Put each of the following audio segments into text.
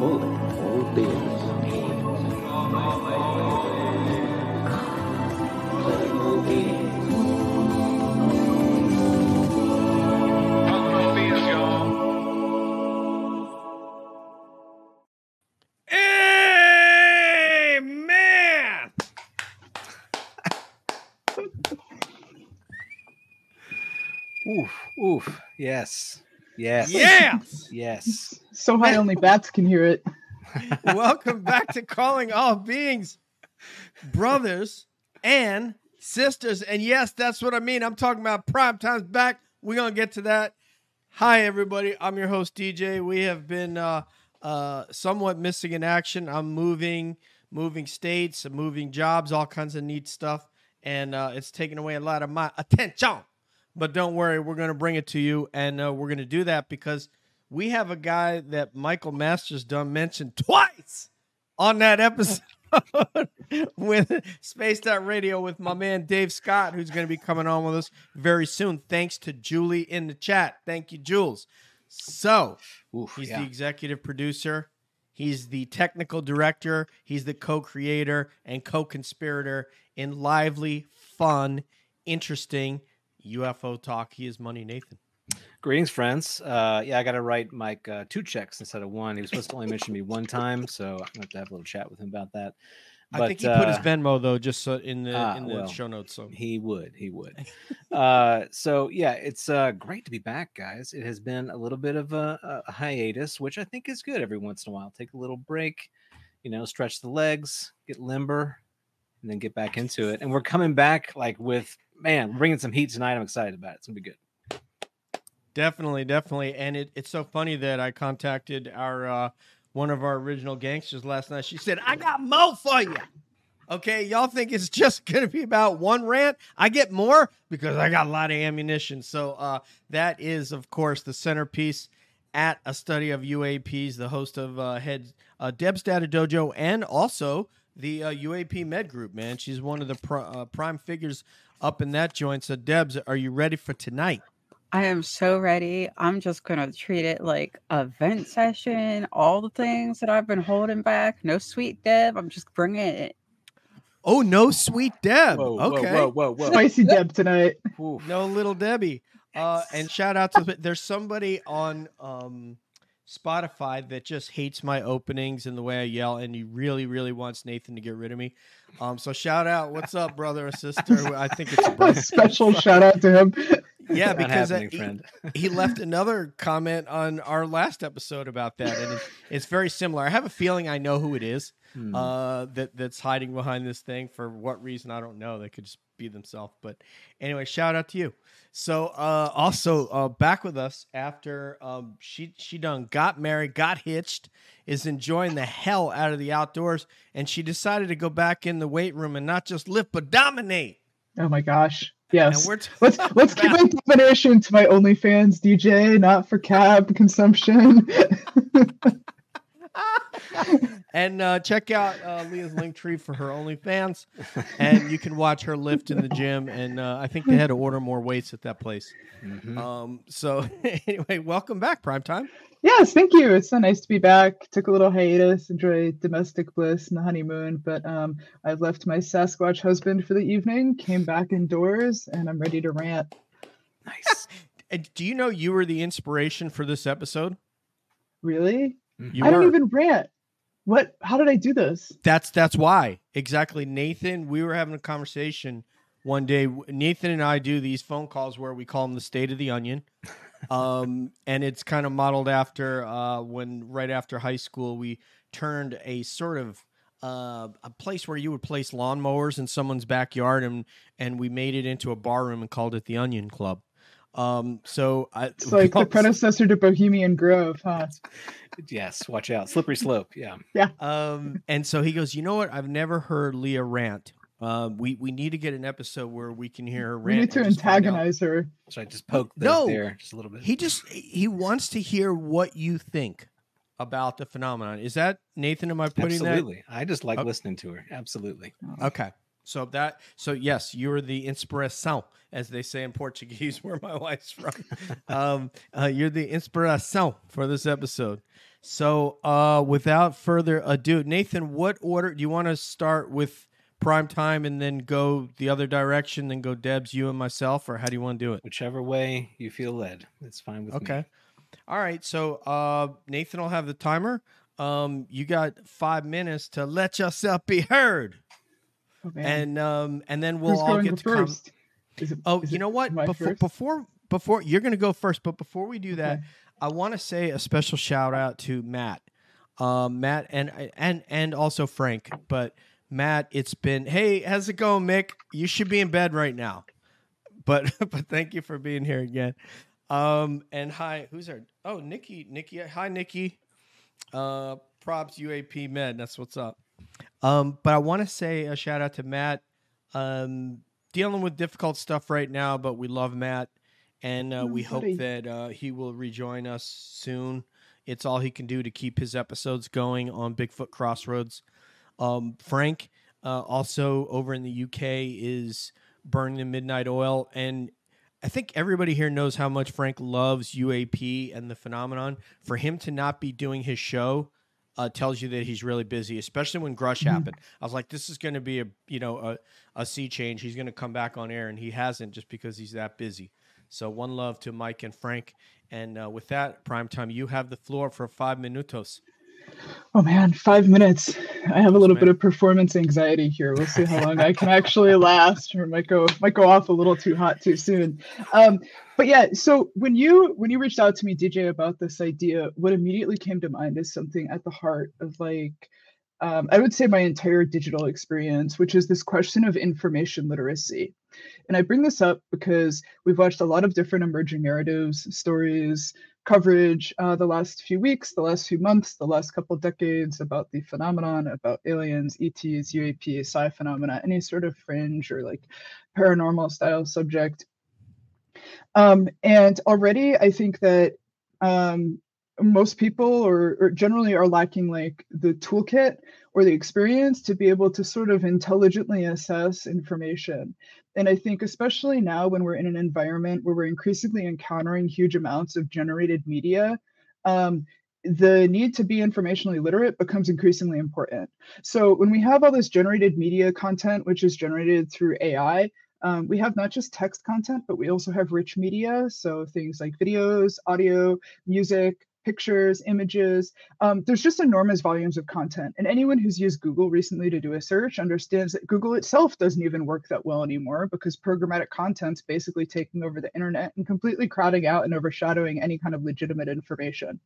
All beings. Yes. Yes. Yes. Yes. So high only bats can hear it. Welcome back to Calling All Beings, brothers and sisters. And yes, that's what I mean. I'm talking about prime time's back. We're gonna get to that. Hi, everybody. I'm your host DJ. We have been uh, uh, somewhat missing in action. I'm moving, moving states, moving jobs, all kinds of neat stuff, and uh, it's taking away a lot of my attention. But don't worry, we're gonna bring it to you, and uh, we're gonna do that because we have a guy that Michael Masters done mentioned twice on that episode with Spaced Out Radio with my man Dave Scott, who's going to be coming on with us very soon. Thanks to Julie in the chat. Thank you, Jules. So Oof. he's yeah. the executive producer. He's the technical director. He's the co-creator and co-conspirator in lively, fun, interesting UFO talk. He is Money Nathan. Greetings, friends. Uh, yeah, I got to write Mike uh, two checks instead of one. He was supposed to only mention me one time, so I'm going to have to have a little chat with him about that. I think he put his uh, Venmo though, just so in the ah, in the well, show notes. So He would. He would. uh, so yeah, it's uh, great to be back, guys. It has been a little bit of a, a hiatus, which I think is good every once in a while. Take a little break, you know, stretch the legs, get limber, and then get back into it. And we're coming back like with man, we're bringing some heat tonight. I'm excited about it. It's gonna be good. Definitely, definitely. And it, it's so funny that I contacted our uh, one of our original gangsters last night. She said, I got more for you. Okay, y'all think it's just gonna be about one rant? I get more because I got a lot of ammunition. So uh, that is, of course, the centerpiece at a study of UAPs, the host of uh, head uh, Deb's Data Dojo, and also the uh, UAP Med Group. Man, she's one of the pr- uh, prime figures up in that joint. So, Debs, are you ready for tonight? I am so ready. I'm just gonna treat it like a vent session. All the things that I've been holding back. No sweet Deb. I'm just bringing it. Oh, no, sweet Deb. Whoa, whoa, okay. whoa, whoa, whoa. Spicy Deb tonight. Oof. No, little Debbie. Uh, and shout out to there's somebody on um, Spotify that just hates my openings and the way I yell, and he really, really wants Nathan to get rid of me. Um, so shout out, what's up, brother or sister? I think it's a A special shout out to him. Yeah, Not because uh, he- he left another comment on our last episode about that, and it's, it's very similar. I have a feeling I know who it is Hmm. uh, that that's hiding behind this thing. For what reason, I don't know. They could just be themselves. But anyway, shout out to you. So uh, also uh, back with us after um, she she done got married, got hitched, is enjoying the hell out of the outdoors, and she decided to go back in the weight room and not just lift but dominate. Oh my gosh. Yes. we're t- Let's let's keep my domination to my OnlyFans DJ, not for cab consumption. and uh, check out uh, Leah's link tree for her OnlyFans, and you can watch her lift in the gym. And uh, I think they had to order more weights at that place. Mhm. Um, so anyway, welcome back, prime time. yes, thank you. It's so nice to be back. Took a little hiatus, enjoyed domestic bliss and the honeymoon, but um, I've left my Sasquatch husband for the evening, came back indoors, and I'm ready to rant. Nice. Do you know you were the inspiration for this episode? Really? You I were. don't even rant. What? How did I do this? That's that's why exactly, Nathan. We were having a conversation one day. Nathan and I do these phone calls where we call them the state of the onion, um, and it's kind of modeled after uh, when right after high school we turned a sort of uh, a place where you would place lawnmowers in someone's backyard, and and we made it into a bar room and called it the Onion Club. Um, so I, It's like the predecessor to Bohemian Grove, huh? Yes, watch out. Slippery slope. Yeah. Yeah. Um, and so he goes, you know what? I've never heard Leah rant. Uh, we we need to get an episode where we can hear her We need to and just find out- antagonize her. So I just poke the No. there just a little bit. He just he wants to hear what you think about the phenomenon. Is that Nathan? Am I putting that? Absolutely. I just like Oh. listening to her. Absolutely. Okay. So that so yes, you're the inspiração, as they say in Portuguese, where my wife's from. um, uh, you're the inspiração for this episode. So uh, without further ado, Nathan, what order do you want to start with? Prime time and then go the other direction, then go Debs, you and myself, or how do you want to do it? Whichever way you feel led, it's fine with me. Okay. All right. So uh, Nathan will have the timer. Um, you got five minutes to let yourself be heard, Oh, and um, and then we'll Who's all get to come. first? Is it- Oh, is you know what? Before before before you're gonna go first, but before we do that, Okay. I want to say a special shout out to Matt, um, Matt, and and and also Frank. But Matt, it's been hey, how's it going, Mick? You should be in bed right now, but but thank you for being here again. Um, and hi, who's our? Oh, Nikki, Nikki, hi, Nikki. Uh, props UAP Med. That's what's up. Um, but I want to say a shout out to Matt. Um, dealing with difficult stuff right now, but we love Matt, and uh, Oh, we hope that uh, he will rejoin us soon. It's all he can do to keep his episodes going on Bigfoot Crossroads. Um, Frank, uh, also over in the UK, is burning the midnight oil, and I think everybody here knows how much Frank loves UAP and the phenomenon. For him to not be doing his show uh, tells you that he's really busy, especially when Grusch Mhm. happened. I was like, this is going to be a you know a, a sea change. He's going to come back on air, and he hasn't just because he's that busy. So one love to Mike and Frank. And uh, with that, primetime, you have the floor for five minutos. Oh man, five minutes. I have a little bit of performance anxiety here. We'll see how long I can actually last, or might go might go off a little too hot too soon. Um, but yeah, so when you when you reached out to me, DJ, about this idea, what immediately came to mind is something at the heart of like um, I would say my entire digital experience, which is this question of information literacy. And I bring this up because we've watched a lot of different emerging narratives, stories, coverage uh, the last few weeks, the last few months, the last couple decades about the phenomenon, about aliens, ETs, UAP, psi phenomena, any sort of fringe or like paranormal style subject. Um, and already, I think that um, most people or, or generally are lacking like the toolkit or the experience to be able to sort of intelligently assess information. And I think, especially now when we're in an environment where we're increasingly encountering huge amounts of generated media, um, the need to be informationally literate becomes increasingly important. So when we have all this generated media content, which is generated through AI, um, we have not just text content, but we also have rich media. So things like videos, audio, music, pictures, images. Um, there's just enormous volumes of content. And anyone who's used Google recently to do a search understands that Google itself doesn't even work that well anymore because programmatic content's basically taking over the internet and completely crowding out and overshadowing any kind of legitimate information.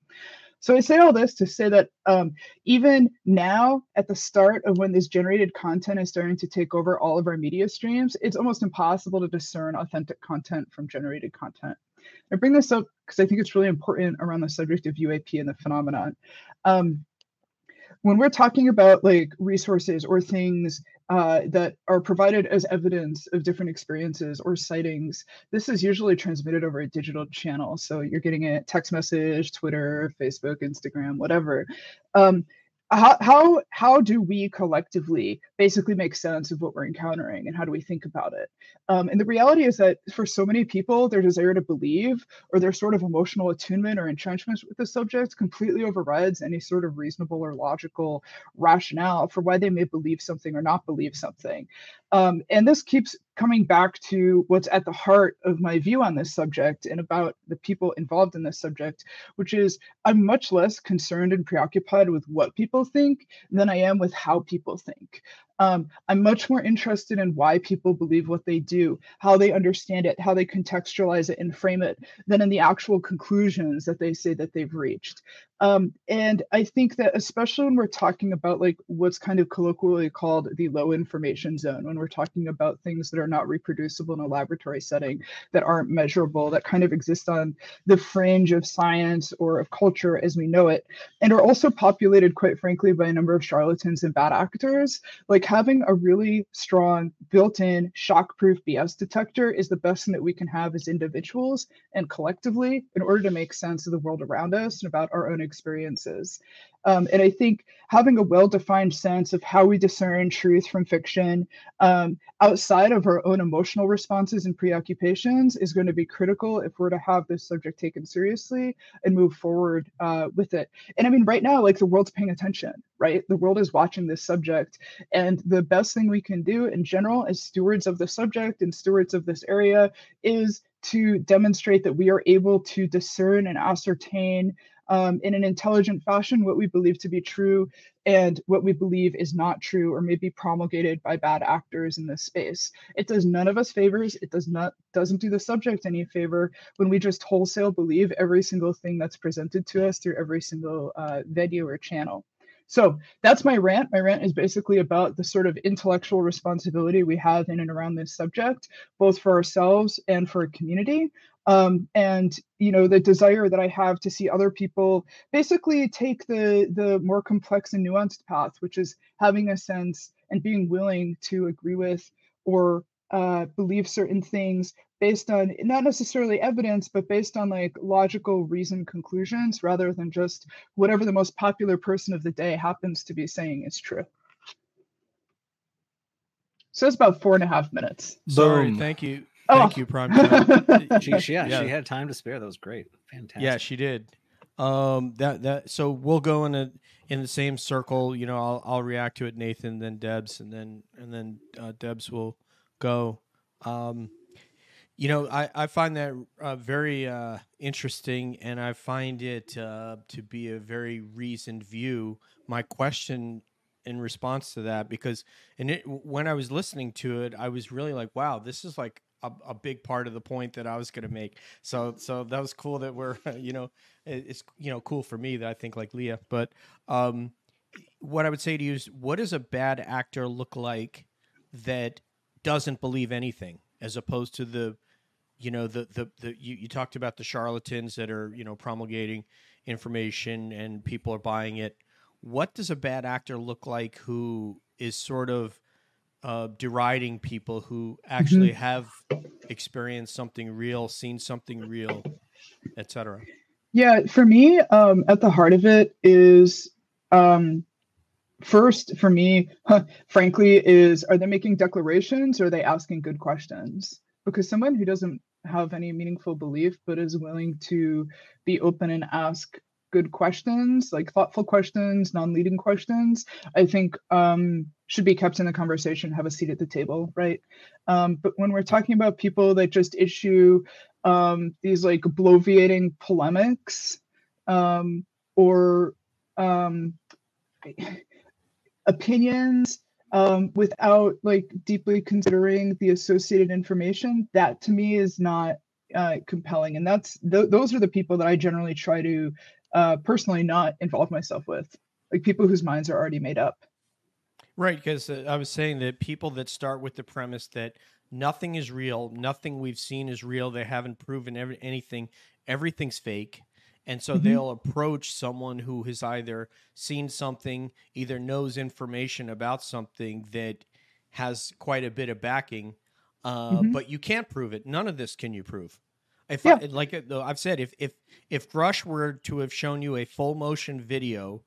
So I say all this to say that um, even now, at the start of when this generated content is starting to take over all of our media streams, it's almost impossible to discern authentic content from generated content. I bring this up because I think it's really important around the subject of UAP and the phenomenon. Um, when we're talking about like resources or things uh, that are provided as evidence of different experiences or sightings, this is usually transmitted over a digital channel. So you're getting a text message, Twitter, Facebook, Instagram, whatever. Um, how, how how do we collectively basically make sense of what we're encountering and how do we think about it um, and the reality is that for so many people their desire to believe or their sort of emotional attunement or entrenchment with the subject completely overrides any sort of reasonable or logical rationale for why they may believe something or not believe something um, and this keeps coming back to what's at the heart of my view on this subject and about the people involved in this subject, which is I'm much less concerned and preoccupied with what people think than I am with how people think. Um, I'm much more interested in why people believe what they do, how they understand it, how they contextualize it and frame it, than in the actual conclusions that they say that they've reached. Um, and I think that especially when we're talking about like what's kind of colloquially called the low information zone, when we're talking about things that are not reproducible in a laboratory setting, that aren't measurable, that kind of exist on the fringe of science or of culture as we know it, and are also populated, quite frankly, by a number of charlatans and bad actors, like having a really strong built-in shock-proof BS detector is the best thing that we can have as individuals and collectively in order to make sense of the world around us and about our own experiences. Um, and I think having a well defined sense of how we discern truth from fiction um, outside of our own emotional responses and preoccupations is going to be critical if we're to have this subject taken seriously and move forward uh, with it. And I mean, right now, like the world's paying attention, right? The world is watching this subject. And the best thing we can do in general as stewards of the subject and stewards of this area is to demonstrate that we are able to discern and ascertain um, in an intelligent fashion what we believe to be true and what we believe is not true or may be promulgated by bad actors in this space. It does none of us favors. It does not doesn't do the subject any favor when we just wholesale believe every single thing that's presented to us through every single uh, video or channel. So that's my rant. My rant is basically about the sort of intellectual responsibility we have in and around this subject, both for ourselves and for a community. Um, and you know the desire that I have to see other people basically take the the more complex and nuanced path, which is having a sense and being willing to agree with or uh, believe certain things based on not necessarily evidence, but based on like logical reason conclusions rather than just whatever the most popular person of the day happens to be saying is true. So it's about four and a half minutes. Sorry, Boom. thank you. Oh. Thank you, Prime Time. She, she, yeah, Yeah. she had time to spare. That was great. Fantastic. Yeah, she did. Um, that that so we'll go in a in the same circle. You know, I'll I'll react to it, Nathan, then Debs, and then and then uh, Debs will go. Um, you know, I I find that uh, very uh, interesting, and I find it uh, to be a very reasoned view. My question in response to that, because and it, when I was listening to it, I was really like, wow, this is like a, a big part of the point that I was going to make. So so that was cool that we're you know it's you know cool for me that I think like Leah. But um, what I would say to you is, what does a bad actor look like that doesn't believe anything, as opposed to the you know the the, the you, you talked about the charlatans that are you know promulgating information and people are buying it. What does a bad actor look like who is sort of uh, deriding people who actually have experienced something real, seen something real, etc. Yeah, for me, um, at the heart of it is um, first for me, frankly, is are they making declarations or are they asking good questions? Because someone who doesn't have any meaningful belief but is willing to be open and ask good questions, like thoughtful questions, non-leading questions, I think um, should be kept in the conversation, have a seat at the table, right? Um, but when we're talking about people that just issue um, these like bloviating polemics um, or um, opinions um, without like deeply considering the associated information, that to me is not uh, compelling. And that's th- those are the people that I generally try to uh, personally not involve myself with, like people whose minds are already made up. Right, because uh, I was saying that people that start with the premise that nothing is real, nothing we've seen is real, they haven't proven every, anything, everything's fake. And so Mhm. they'll approach someone who has either seen something, either knows information about something that has quite a bit of backing, uh, Mhm. but you can't prove it. None of this can you prove. If Yeah. I, like though I've said, if if if Grusch were to have shown you a full motion video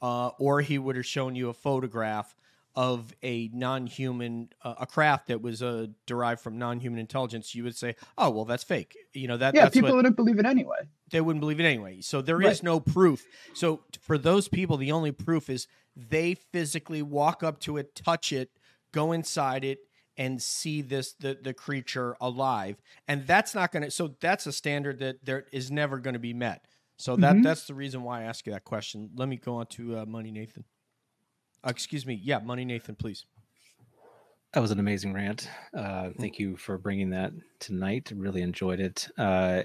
uh, or he would have shown you a photograph of a non-human uh, a craft that was uh, derived from non-human intelligence you would say oh well that's fake you know that yeah, that's people what wouldn't believe it anyway. they wouldn't believe it anyway so there is Right. no proof so for those people the only proof is they physically walk up to it touch it go inside it and see this the, the creature alive and that's not going to so that's a standard that there is never going to be met so that Mhm. that's the reason why i ask you that question let me go on to uh, money nathan uh, excuse me yeah money nathan please That was an amazing rant. Uh, thank you for bringing that tonight. Really enjoyed it. Uh,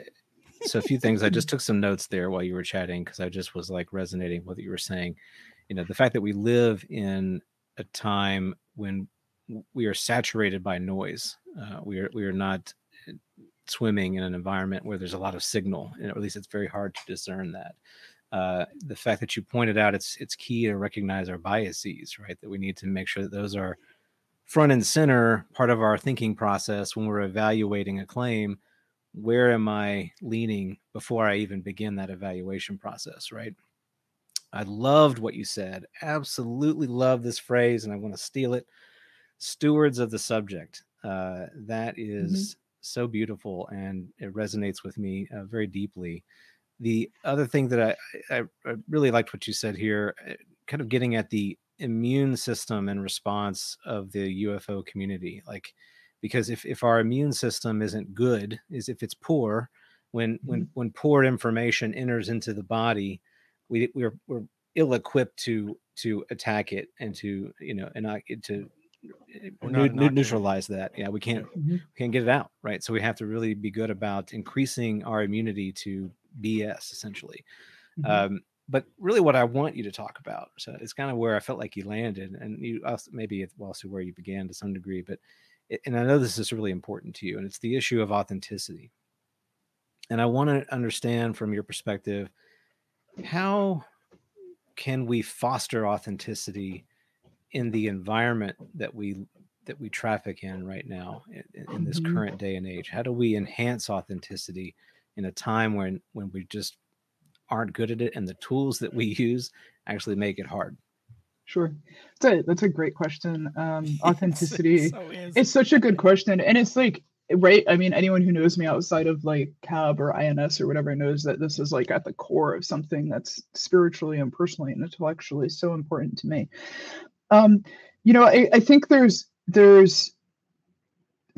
so a few things. I just took some notes there while you were chatting because I just was like resonating with what you were saying. You know, the fact that we live in a time when w- we are saturated by noise. Uh, we are we are not uh, swimming in an environment where there's a lot of signal, and at least it's very hard to discern that. Uh, the fact that you pointed out it's it's key to recognize our biases, right? That we need to make sure that those are front and center part of our thinking process when we're evaluating a claim where am i leaning before i even begin that evaluation process right I loved what you said. Absolutely love this phrase, and I want to steal it. Stewards of the subject. Uh, that is so beautiful, and it resonates with me uh, very deeply. The other thing that I, I, I really liked what you said here, uh, kind of getting at the immune system and response of the UFO community. Like, because if, if our immune system isn't good, is if it's poor, when when when poor information enters into the body, we we're we're ill equipped to to attack it and to you know and to We're not neu- knocking neutralize that. Yeah, we can't Mhm. we can't get it out, right? So we have to really be good about increasing our immunity to BS, essentially. Mhm. Um, but really, what I want you to talk about, so it's kind of where I felt like you landed, and you also, maybe it's also where you began to some degree. But it, and I know this is really important to you, and it's the issue of authenticity. And I want to understand from your perspective how can we foster authenticity in the environment that we that we traffic in right now in, in this Mhm. current day and age how do we enhance authenticity in a time when when we just aren't good at it and the tools that we use actually make it hard Sure. That's a, that's a great question. Um, authenticity. So. It's such a good question. And it's like, right? I mean, anyone who knows me outside of like CAB or INS or whatever knows that this is like at the core of something that's spiritually and personally and intellectually so important to me. Um, you know, I, I think there's there's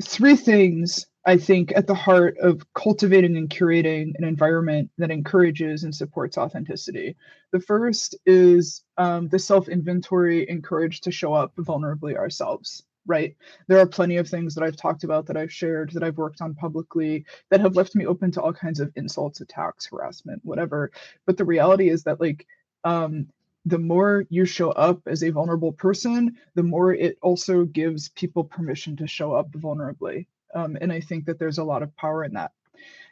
three things I think at the heart of cultivating and curating an environment that encourages and supports authenticity. The first is um, the self inventory encouraged to show up vulnerably ourselves, right? There are plenty of things that I've talked about that I've shared, that I've worked on publicly, that have left me open to all kinds of insults, attacks, harassment, whatever. But the reality is that, like, um, the more you show up as a vulnerable person, the more it also gives people permission to show up vulnerably. Um, and I think that there's a lot of power in that.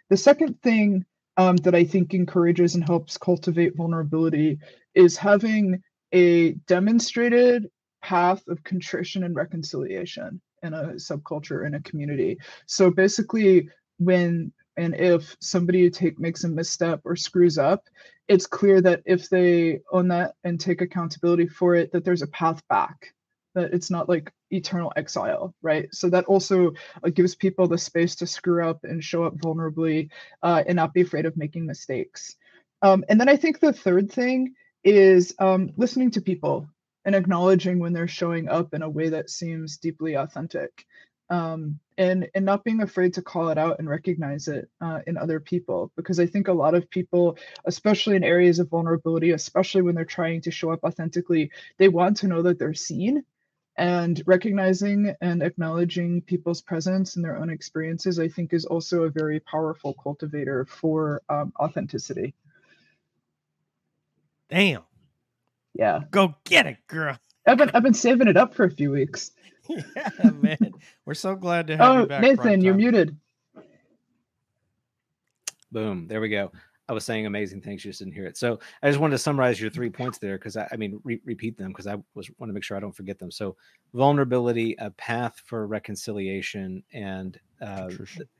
The second thing um, that I think encourages and helps cultivate vulnerability is having a demonstrated path of contrition and reconciliation in a subculture in a community. So basically, when and if somebody take makes a misstep or screws up, it's clear that if they own that and take accountability for it, that there's a path back. That it's not like eternal exile, right? So that also uh, gives people the space to screw up and show up vulnerably uh, and not be afraid of making mistakes. Um, and then I think the third thing is um, listening to people and acknowledging when they're showing up in a way that seems deeply authentic. Um, and and not being afraid to call it out and recognize it uh, in other people because I think a lot of people, especially in areas of vulnerability, especially when they're trying to show up authentically, they want to know that they're seen and recognizing and acknowledging people's presence and their own experiences i think is also a very powerful cultivator for um, authenticity Damn. yeah Go get it, girl. i've been i've been saving it up for a few weeks yeah, man. We're so glad to have oh you back. nathan you're muted. Boom. There we go. I was saying amazing things you just didn't hear it. So i just wanted to summarize your three points there because I, I mean re- repeat them because i was want to make sure i don't forget them. So vulnerability a path for reconciliation and uh,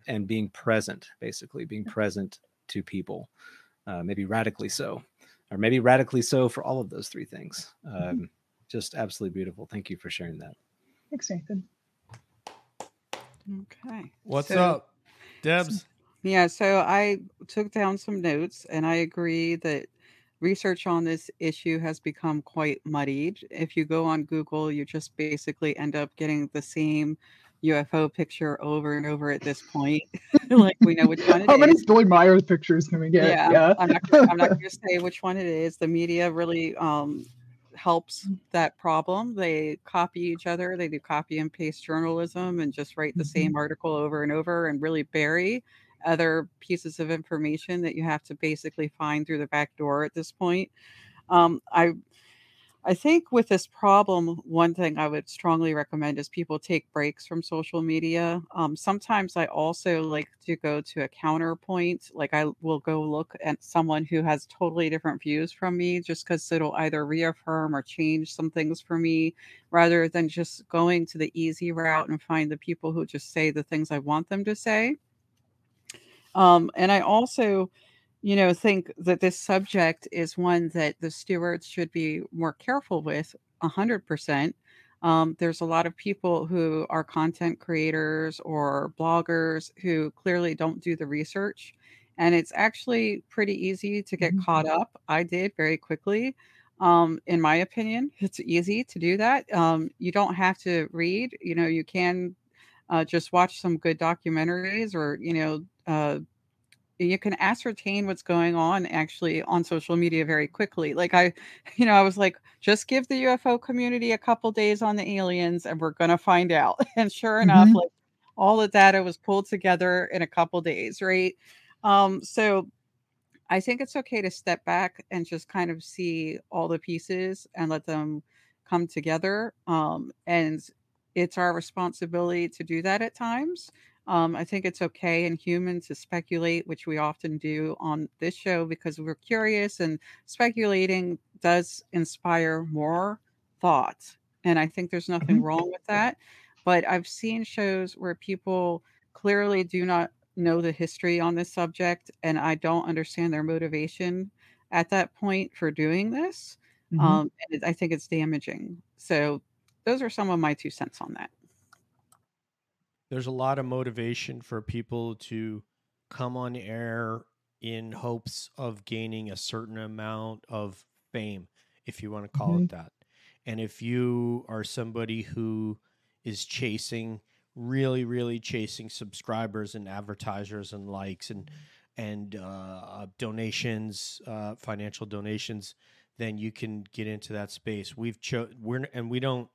and being present basically being present to people. Uh, maybe radically so or maybe radically so for all of those three things. Um, just absolutely beautiful. Thank you for sharing that thanks nathan Okay. What's So- up, Debs? Yeah, so I took down some notes and I agree that research on this issue has become quite muddied. If you go on Google, you just basically end up getting the same UFO picture over and over at this point. like we know which one it how many is. Billy Meier's pictures can we get yeah, yeah, I'm not gonna, I'm not going to say which one it is. The media really um, helps that problem. They copy each other. They do copy and paste journalism and just write the same article over and over and really bury other pieces of information that you have to basically find through the back door at this point. Um, I I think with this problem, one thing I would strongly recommend is people take breaks from social media. Um, sometimes I also like to go to a counterpoint. Like I will go look at someone who has totally different views from me just because it'll either reaffirm or change some things for me rather than just going to the easy route and find the people who just say the things I want them to say. Um, and I also you know, think that this subject is one that the stewards should be more careful with 100%. Um, there's a lot of people who are content creators or bloggers who clearly don't do the research. And it's actually pretty easy to get Mhm. caught up. I did very quickly. Um, in my opinion, it's easy to do that. Um, you don't have to read, you know, you can uh, just watch some good documentaries or, you know, uh, you can ascertain what's going on actually on social media very quickly. Like I, you know, I was like, just give the UFO community a couple days on the aliens and we're gonna find out. And sure enough, Mhm. like all the data was pulled together in a couple days, right? Um, so I think it's okay to step back and just kind of see all the pieces and let them come together. Um, and it's our responsibility to do that at times. Um, I think it's okay in humans to speculate, which we often do on this show because we're curious and speculating does inspire more thought. And I think there's nothing Mhm. wrong with that. But I've seen shows where people clearly do not know the history on this subject, and I don't understand their motivation at that point for doing this. Mhm. Um, and it, I think it's damaging. So those are some of my two cents on that. There's a lot of motivation for people to come on air in hopes of gaining a certain amount of fame, if you want to call it that. And if you are somebody who is chasing, really, really chasing subscribers and advertisers and likes and and uh, donations, uh, financial donations, then you can get into that space. We've cho- we're and we don't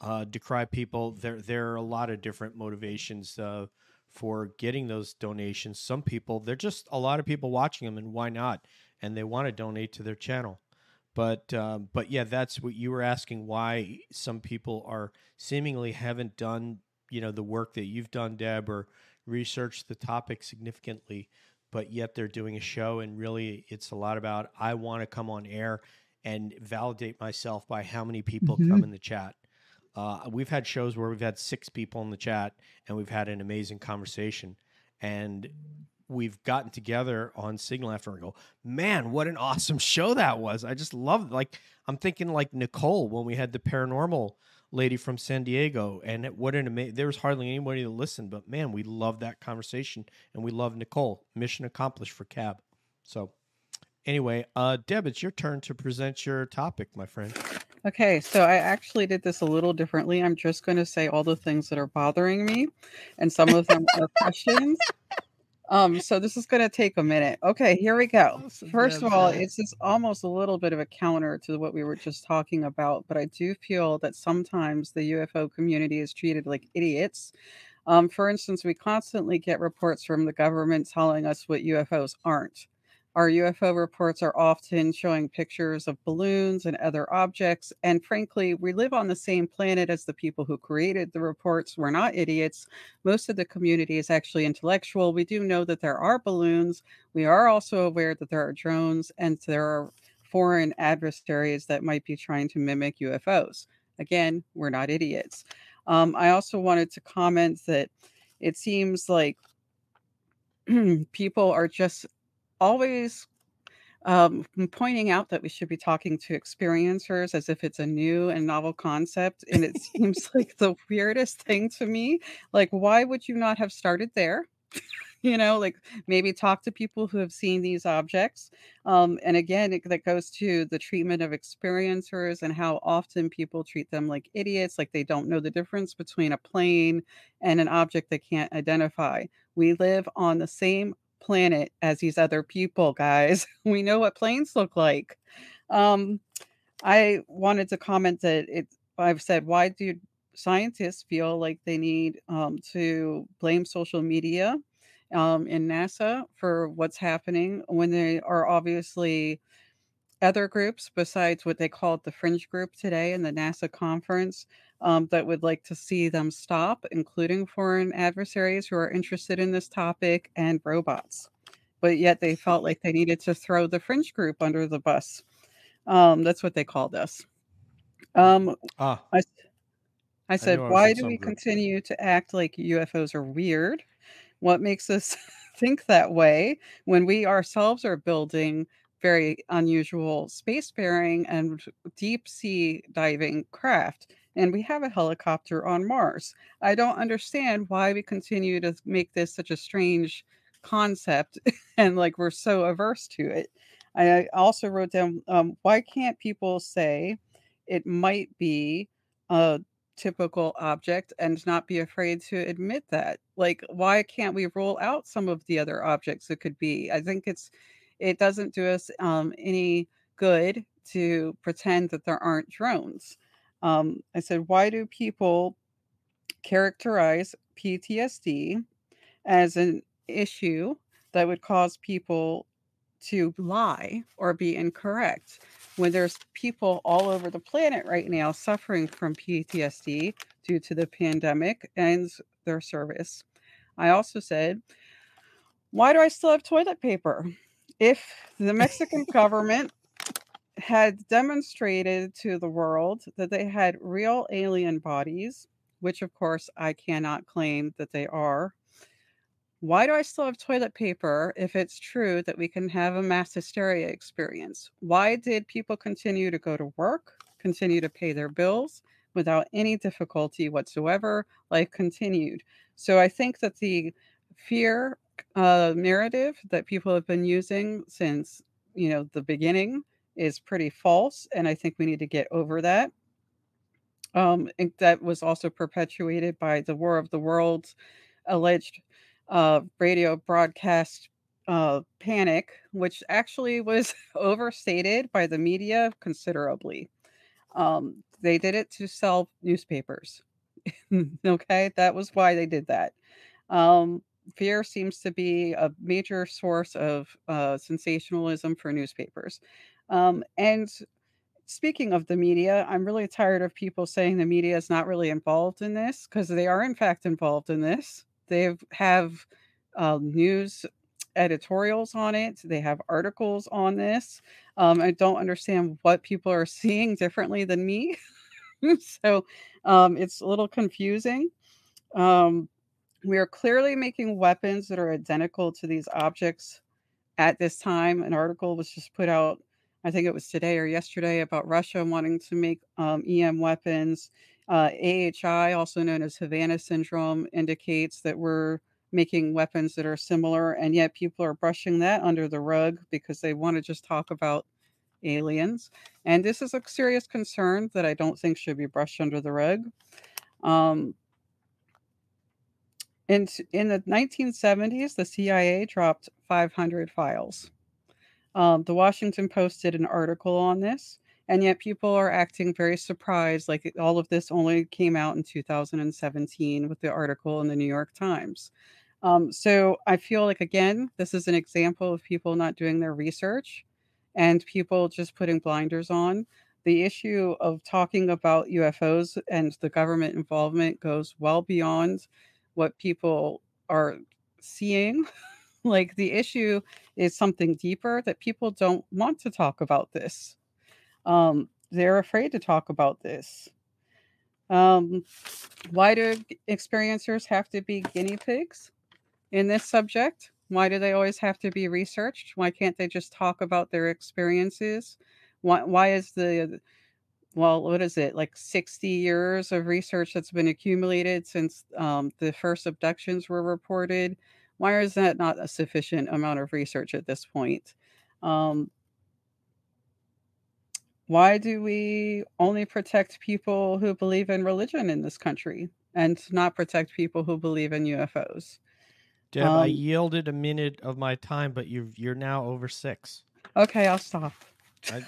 uh, decry people. There there are a lot of different motivations uh, for getting those donations. Some people they're just a lot of people watching them, and why not? And they want to donate to their channel. But um, but yeah, that's what you were asking. Why some people are seemingly haven't done you know the work that you've done, Deb, or researched the topic significantly, but yet they're doing a show, and really it's a lot about I want to come on air and validate myself by how many people Mhm. come in the chat. Uh, we've had shows where we've had six people in the chat and we've had an amazing conversation. And we've gotten together on Signal after and go, man, what an awesome show that was. I just love like I'm thinking like Nicole when we had the paranormal lady from San Diego and it, what an amazing there was hardly anybody to listen, but man, we loved that conversation and we love Nicole. Mission accomplished for Cab. So anyway, uh Deb, it's your turn to present your topic, my friend. Okay, so I actually did this a little differently. I'm just going to say all the things that are bothering me, and some of them are questions. Um, so this is going to take a minute. Okay, here we go. First of all, it's just almost a little bit of a counter to what we were just talking about, but I do feel that sometimes the UFO community is treated like idiots. Um, for instance, we constantly get reports from the government telling us what UFOs aren't. Our UFO reports are often showing pictures of balloons and other objects. And frankly, we live on the same planet as the people who created the reports. We're not idiots. Most of the community is actually intellectual. We do know that there are balloons. We are also aware that there are drones and there are foreign adversaries that might be trying to mimic UFOs. Again, we're not idiots. Um, I also wanted to comment that it seems like people are just always um, pointing out that we should be talking to experiencers as if it's a new and novel concept. And it seems like the weirdest thing to me. Like, why would you not have started there? you know, like maybe talk to people who have seen these objects. Um, and again, it, that goes to the treatment of experiencers and how often people treat them like idiots, like they don't know the difference between a plane and an object they can't identify. We live on the same planet as these other people, guys. We know what planes look like. Um, I wanted to comment that it. I've said, why do scientists feel like they need um, to blame social media um, in NASA for what's happening when they are obviously other groups besides what they called the fringe group today in the NASA conference um, that would like to see them stop, including foreign adversaries who are interested in this topic and robots. But yet they felt like they needed to throw the fringe group under the bus. Um, that's what they called us. Um, Ah, I, I said, I why do we group." continue to act like UFOs are weird? What makes us think that way when we ourselves are building very unusual spacefaring and deep sea diving craft? And we have a helicopter on Mars. I don't understand why we continue to make this such a strange concept and like we're so averse to it. I also wrote down um, why can't people say it might be a typical object and not be afraid to admit that? Like, why can't we rule out some of the other objects it could be? I think it's it doesn't do us um, any good to pretend that there aren't drones. Um, I said, why do people characterize PTSD as an issue that would cause people to lie or be incorrect when there's people all over the planet right now suffering from PTSD due to the pandemic and their service. I also said, why do I still have toilet paper? If the Mexican government had demonstrated to the world that they had real alien bodies, which of course I cannot claim that they are, why do I still have toilet paper if it's true that we can have a mass hysteria experience? Why did people continue to go to work, continue to pay their bills without any difficulty whatsoever? Life continued. So I think that the fear uh, narrative that people have been using since you know the beginning is pretty false, and I think we need to get over that. Um, that was also perpetuated by the War of the Worlds alleged uh, radio broadcast uh, panic, which actually was overstated by the media considerably. Um, they did it to sell newspapers. okay, that was why they did that. Um, fear seems to be a major source of uh, sensationalism for newspapers. Um, and speaking of the media, I'm really tired of people saying the media is not really involved in this because they are, in fact, involved in this. They have uh, news editorials on it. They have articles on this. Um, I don't understand what people are seeing differently than me. so um, it's a little confusing. Um, we are clearly making weapons that are identical to these objects at this time. An article was just put out, I think it was today or yesterday, about Russia wanting to make um, EM weapons. Uh, AHI, also known as Havana syndrome, indicates that we're making weapons that are similar, and yet people are brushing that under the rug because they want to just talk about aliens. And this is a serious concern that I don't think should be brushed under the rug. Um, in, in the 1970s, the CIA dropped 500 files. Um, the Washington Post did an article on this and yet people are acting very surprised like all of this only came out in 2017 with the article in the new york times um, so i feel like again this is an example of people not doing their research and people just putting blinders on the issue of talking about ufos and the government involvement goes well beyond what people are seeing like the issue is something deeper that people don't want to talk about this um, they're afraid to talk about this. Um, why do experiencers have to be guinea pigs in this subject? Why do they always have to be researched? Why can't they just talk about their experiences? Why, why is the, well, what is it, like 60 years of research that's been accumulated since um, the first abductions were reported? Why is that not a sufficient amount of research at this point? Um, why do we only protect people who believe in religion in this country and not protect people who believe in UFOs? Deb, um, I yielded a minute of my time, but you you're now over six. Okay, I'll stop. I,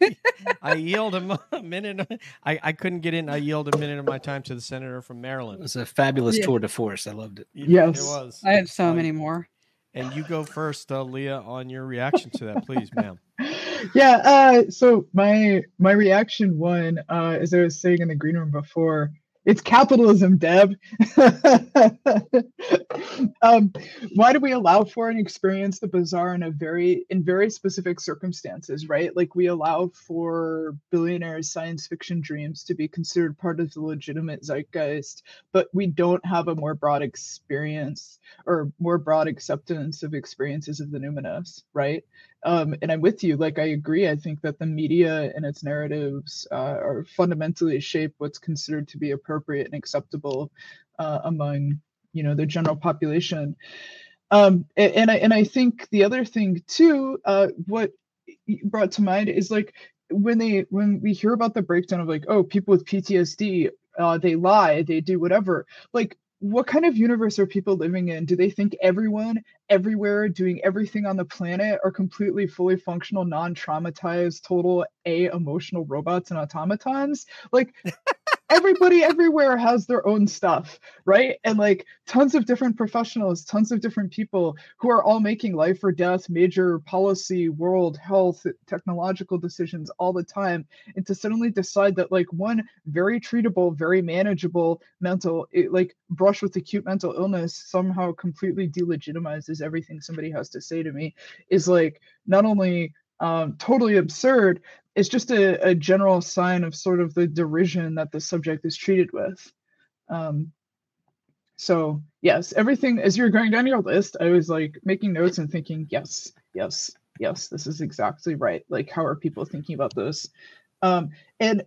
I yield a, minute. I, I couldn't get in. I yield a minute of my time to the senator from Maryland. It was a fabulous yeah. tour de force. I loved it. Yes, it was. I have so many more. And you go first, uh, Leah, on your reaction to that, please, ma'am. Yeah. Uh, so my my reaction one, uh, as I was saying in the green room before, It's capitalism, Deb. um, why do we allow for and experience the bizarre in a very in very specific circumstances, right? Like we allow for billionaires' science fiction dreams to be considered part of the legitimate zeitgeist, but we don't have a more broad experience or more broad acceptance of experiences of the numinous, right? Um, and I'm with you. Like I agree. I think that the media and its narratives uh, are fundamentally shape what's considered to be appropriate and acceptable uh, among you know the general population. Um, and, and I and I think the other thing too, uh, what brought to mind is like when they when we hear about the breakdown of like oh people with PTSD uh, they lie they do whatever like what kind of universe are people living in? Do they think everyone everywhere doing everything on the planet are completely fully functional, non-traumatized, total a emotional robots and automatons? Like everybody everywhere has their own stuff, right? And like tons of different professionals, tons of different people who are all making life or death, major policy, world health, technological decisions all the time. And to suddenly decide that like one very treatable, very manageable mental, it, like brush with acute mental illness somehow completely delegitimizes everything somebody has to say to me is like not only um, totally absurd, it's just a, a general sign of sort of the derision that the subject is treated with. Um, so yes, everything as you're going down your list, I was like making notes and thinking, yes, yes, yes, this is exactly right. Like, how are people thinking about this? Um, and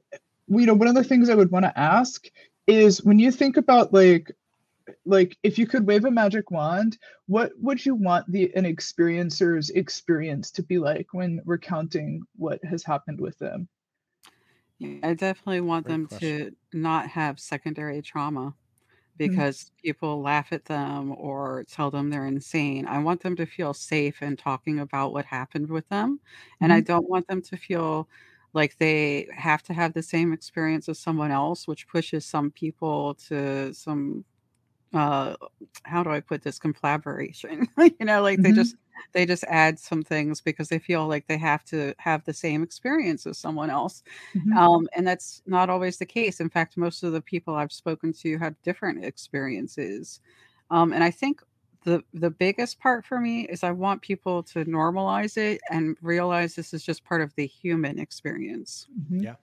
you know, one of the things I would want to ask is when you think about like like if you could wave a magic wand what would you want the an experiencer's experience to be like when recounting what has happened with them I definitely want Great them question. to not have secondary trauma Mm-hmm. because people laugh at them or tell them they're insane. I want them to feel safe in talking about what happened with them. And I Mhm. don't want them to feel like they have to have the same experience as someone else, which pushes some people to some uh how do I put this collaboration? you know, like they Mhm. just they just add some things because they feel like they have to have the same experience as someone else. Mhm. Um, and that's not always the case. In fact, most of the people I've spoken to have different experiences. Um, and I think the the biggest part for me is I want people to normalize it and realize this is just part of the human experience. Mhm. Yeah.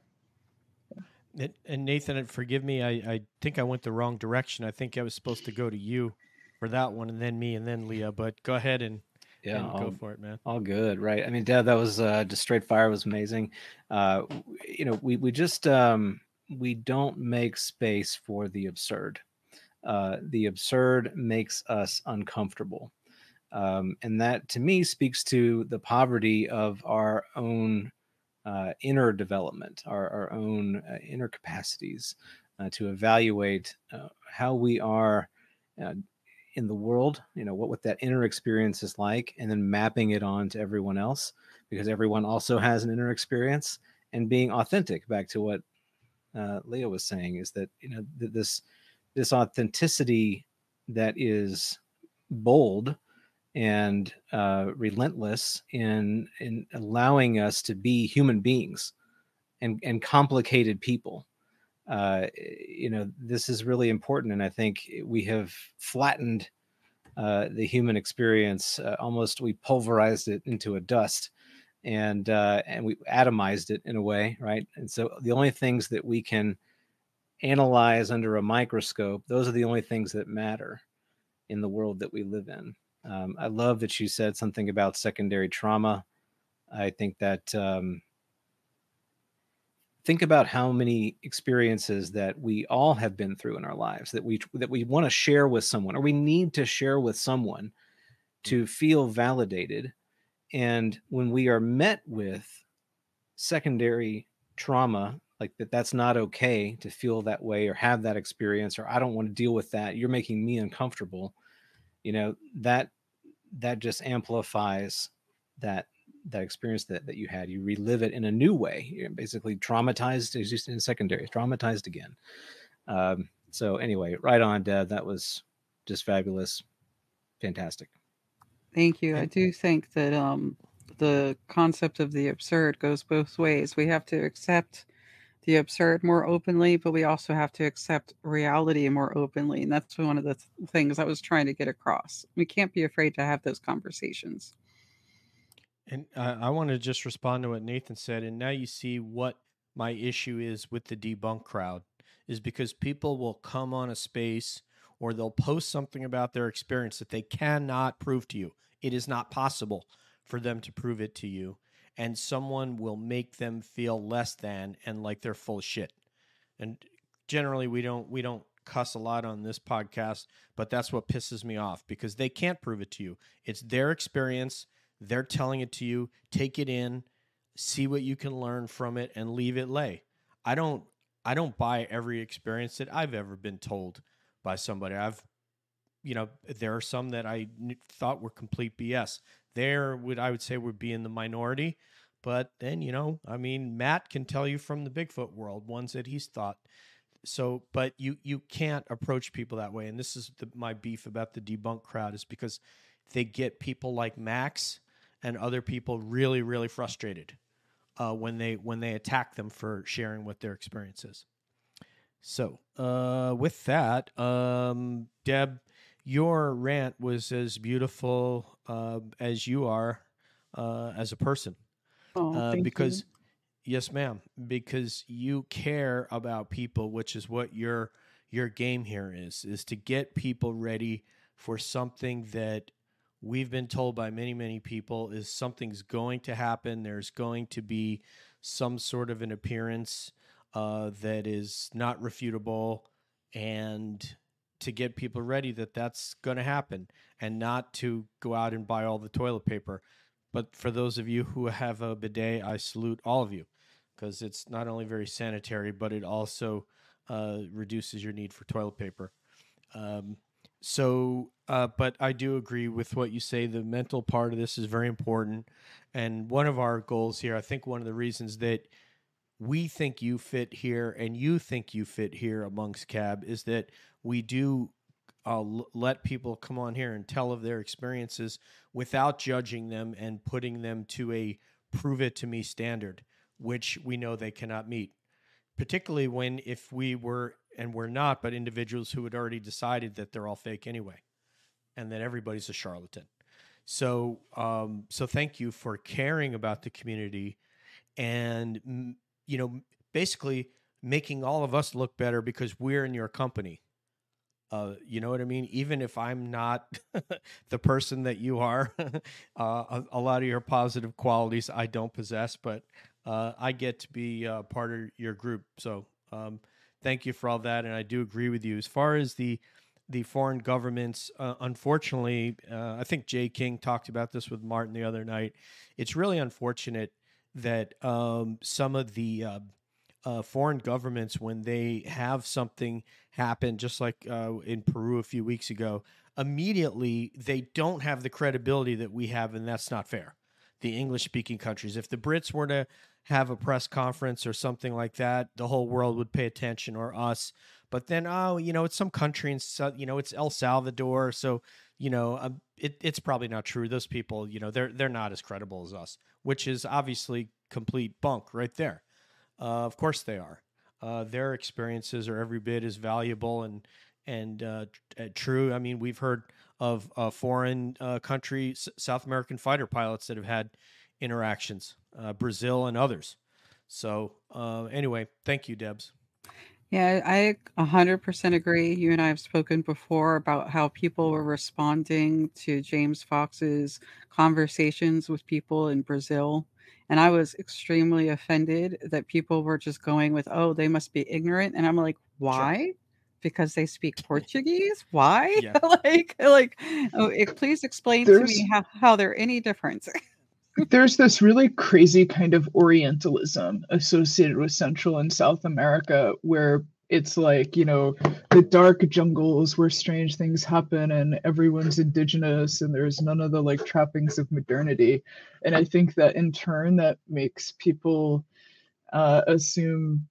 And, and Nathan, forgive me, I, I think I went the wrong direction. I think I was supposed to go to you for that one, and then me, and then Leah. But go ahead and, Yeah, and all, go for it, man. all good, right? I mean, Dad, that was uh, just straight fire was amazing. Uh, you know, we we just um, we don't make space for the absurd. Uh, the absurd makes us uncomfortable, um, and that to me speaks to the poverty of our own uh, inner development, our, our own uh, inner capacities uh, to evaluate uh, how we are uh, in the world, you know, what, what that inner experience is like, and then mapping it on to everyone else because everyone also has an inner experience and being authentic back to what uh, Leo was saying is that, you know, th- this, this authenticity that is bold and uh, relentless in in allowing us to be human beings and and complicated people. Uh, you know, this is really important, and I think we have flattened uh, the human experience. Uh, almost, we pulverized it into a dust, and uh, and we atomized it in a way, right? And so the only things that we can analyze under a microscope, those are the only things that matter in the world that we live in. Um, I love that you said something about secondary trauma. I think that um, think about how many experiences that we all have been through in our lives that we that we want to share with someone or we need to share with someone to feel validated. And when we are met with secondary trauma, like that, that's not okay to feel that way or have that experience, or I don't want to deal with that. You're making me uncomfortable. You know that that just amplifies that that experience that, that you had. You relive it in a new way. You're basically traumatized as just in secondary traumatized again. Um, so anyway right on dad that was just fabulous. Fantastic. Thank you. I do think that um, the concept of the absurd goes both ways. We have to accept the absurd more openly, but we also have to accept reality more openly. And that's one of the th- things I was trying to get across. We can't be afraid to have those conversations. And I want to just respond to what Nathan said. And now you see what my issue is with the debunk crowd is because people will come on a space or they'll post something about their experience that they cannot prove to you. It is not possible for them to prove it to you. And someone will make them feel less than and like they're full of shit. And generally we don't we don't cuss a lot on this podcast, but that's what pisses me off because they can't prove it to you. It's their experience. They're telling it to you. Take it in, see what you can learn from it, and leave it lay. I don't I don't buy every experience that I've ever been told by somebody. I've you know, there are some that I thought were complete BS. There would I would say would be in the minority, but then you know, I mean, Matt can tell you from the Bigfoot world ones that he's thought. So, but you you can't approach people that way, and this is the, my beef about the debunk crowd is because they get people like Max and other people really really frustrated uh, when they when they attack them for sharing what their experience is. So, uh, with that, um, Deb, your rant was as beautiful uh, as you are uh, as a person, Oh, uh, thank you. because yes, ma'am, because you care about people, which is what your your game here is, is to get people ready for something that we've been told by many many people is something's going to happen. There's going to be some sort of an appearance uh, that is not refutable, and to get people ready that that's going to happen and not to go out and buy all the toilet paper. But for those of you who have a bidet, I salute all of you because it's not only very sanitary, but it also uh, reduces your need for toilet paper. Um, so, uh, but I do agree with what you say. The mental part of this is very important. And one of our goals here, I think one of the reasons that we think you fit here and you think you fit here amongst cab is that we do uh, l- let people come on here and tell of their experiences without judging them and putting them to a prove it to me standard which we know they cannot meet. Particularly when if we were and we're not but individuals who had already decided that they're all fake anyway and that everybody's a charlatan. So um, so thank you for caring about the community and you know basically making all of us look better because we're in your company uh, you know what I mean? Even if I'm not the person that you are, uh, a, a lot of your positive qualities I don't possess, but uh, I get to be uh, part of your group. So um, thank you for all that, and I do agree with you. As far as the the foreign governments, uh, unfortunately, uh, I think Jay King talked about this with Martin the other night. It's really unfortunate that um, some of the uh, foreign governments when they have something happen, just like uh, in Peru a few weeks ago, immediately they don't have the credibility that we have, and that's not fair. The English speaking countries, if the Brits were to have a press conference or something like that, the whole world would pay attention, or us. But then, oh, you know, it's some country in, you know, it's El Salvador, so you know, um, it, it's probably not true. Those people, you know, they're they're not as credible as us, which is obviously complete bunk right there. Uh, of course they are. Uh, their experiences are every bit as valuable and and uh, uh, true. I mean, we've heard of uh, foreign uh, country S- South American fighter pilots that have had interactions, Brazil and others. So anyway, thank you, Debs. Yeah, I 100% agree. You and I have spoken before about how people were responding to James Fox's conversations with people in Brazil. And I was extremely offended that people were just going with, oh, they must be ignorant. And I'm like, why? Because they speak Portuguese? Why? Yeah. like, like, oh, it, please explain to me how, how they're any different. there's this really crazy kind of orientalism associated with central and south america where it's like you know the dark jungles where strange things happen and everyone's indigenous and there's none of the like trappings of modernity. And i think that in turn that makes people uh, assume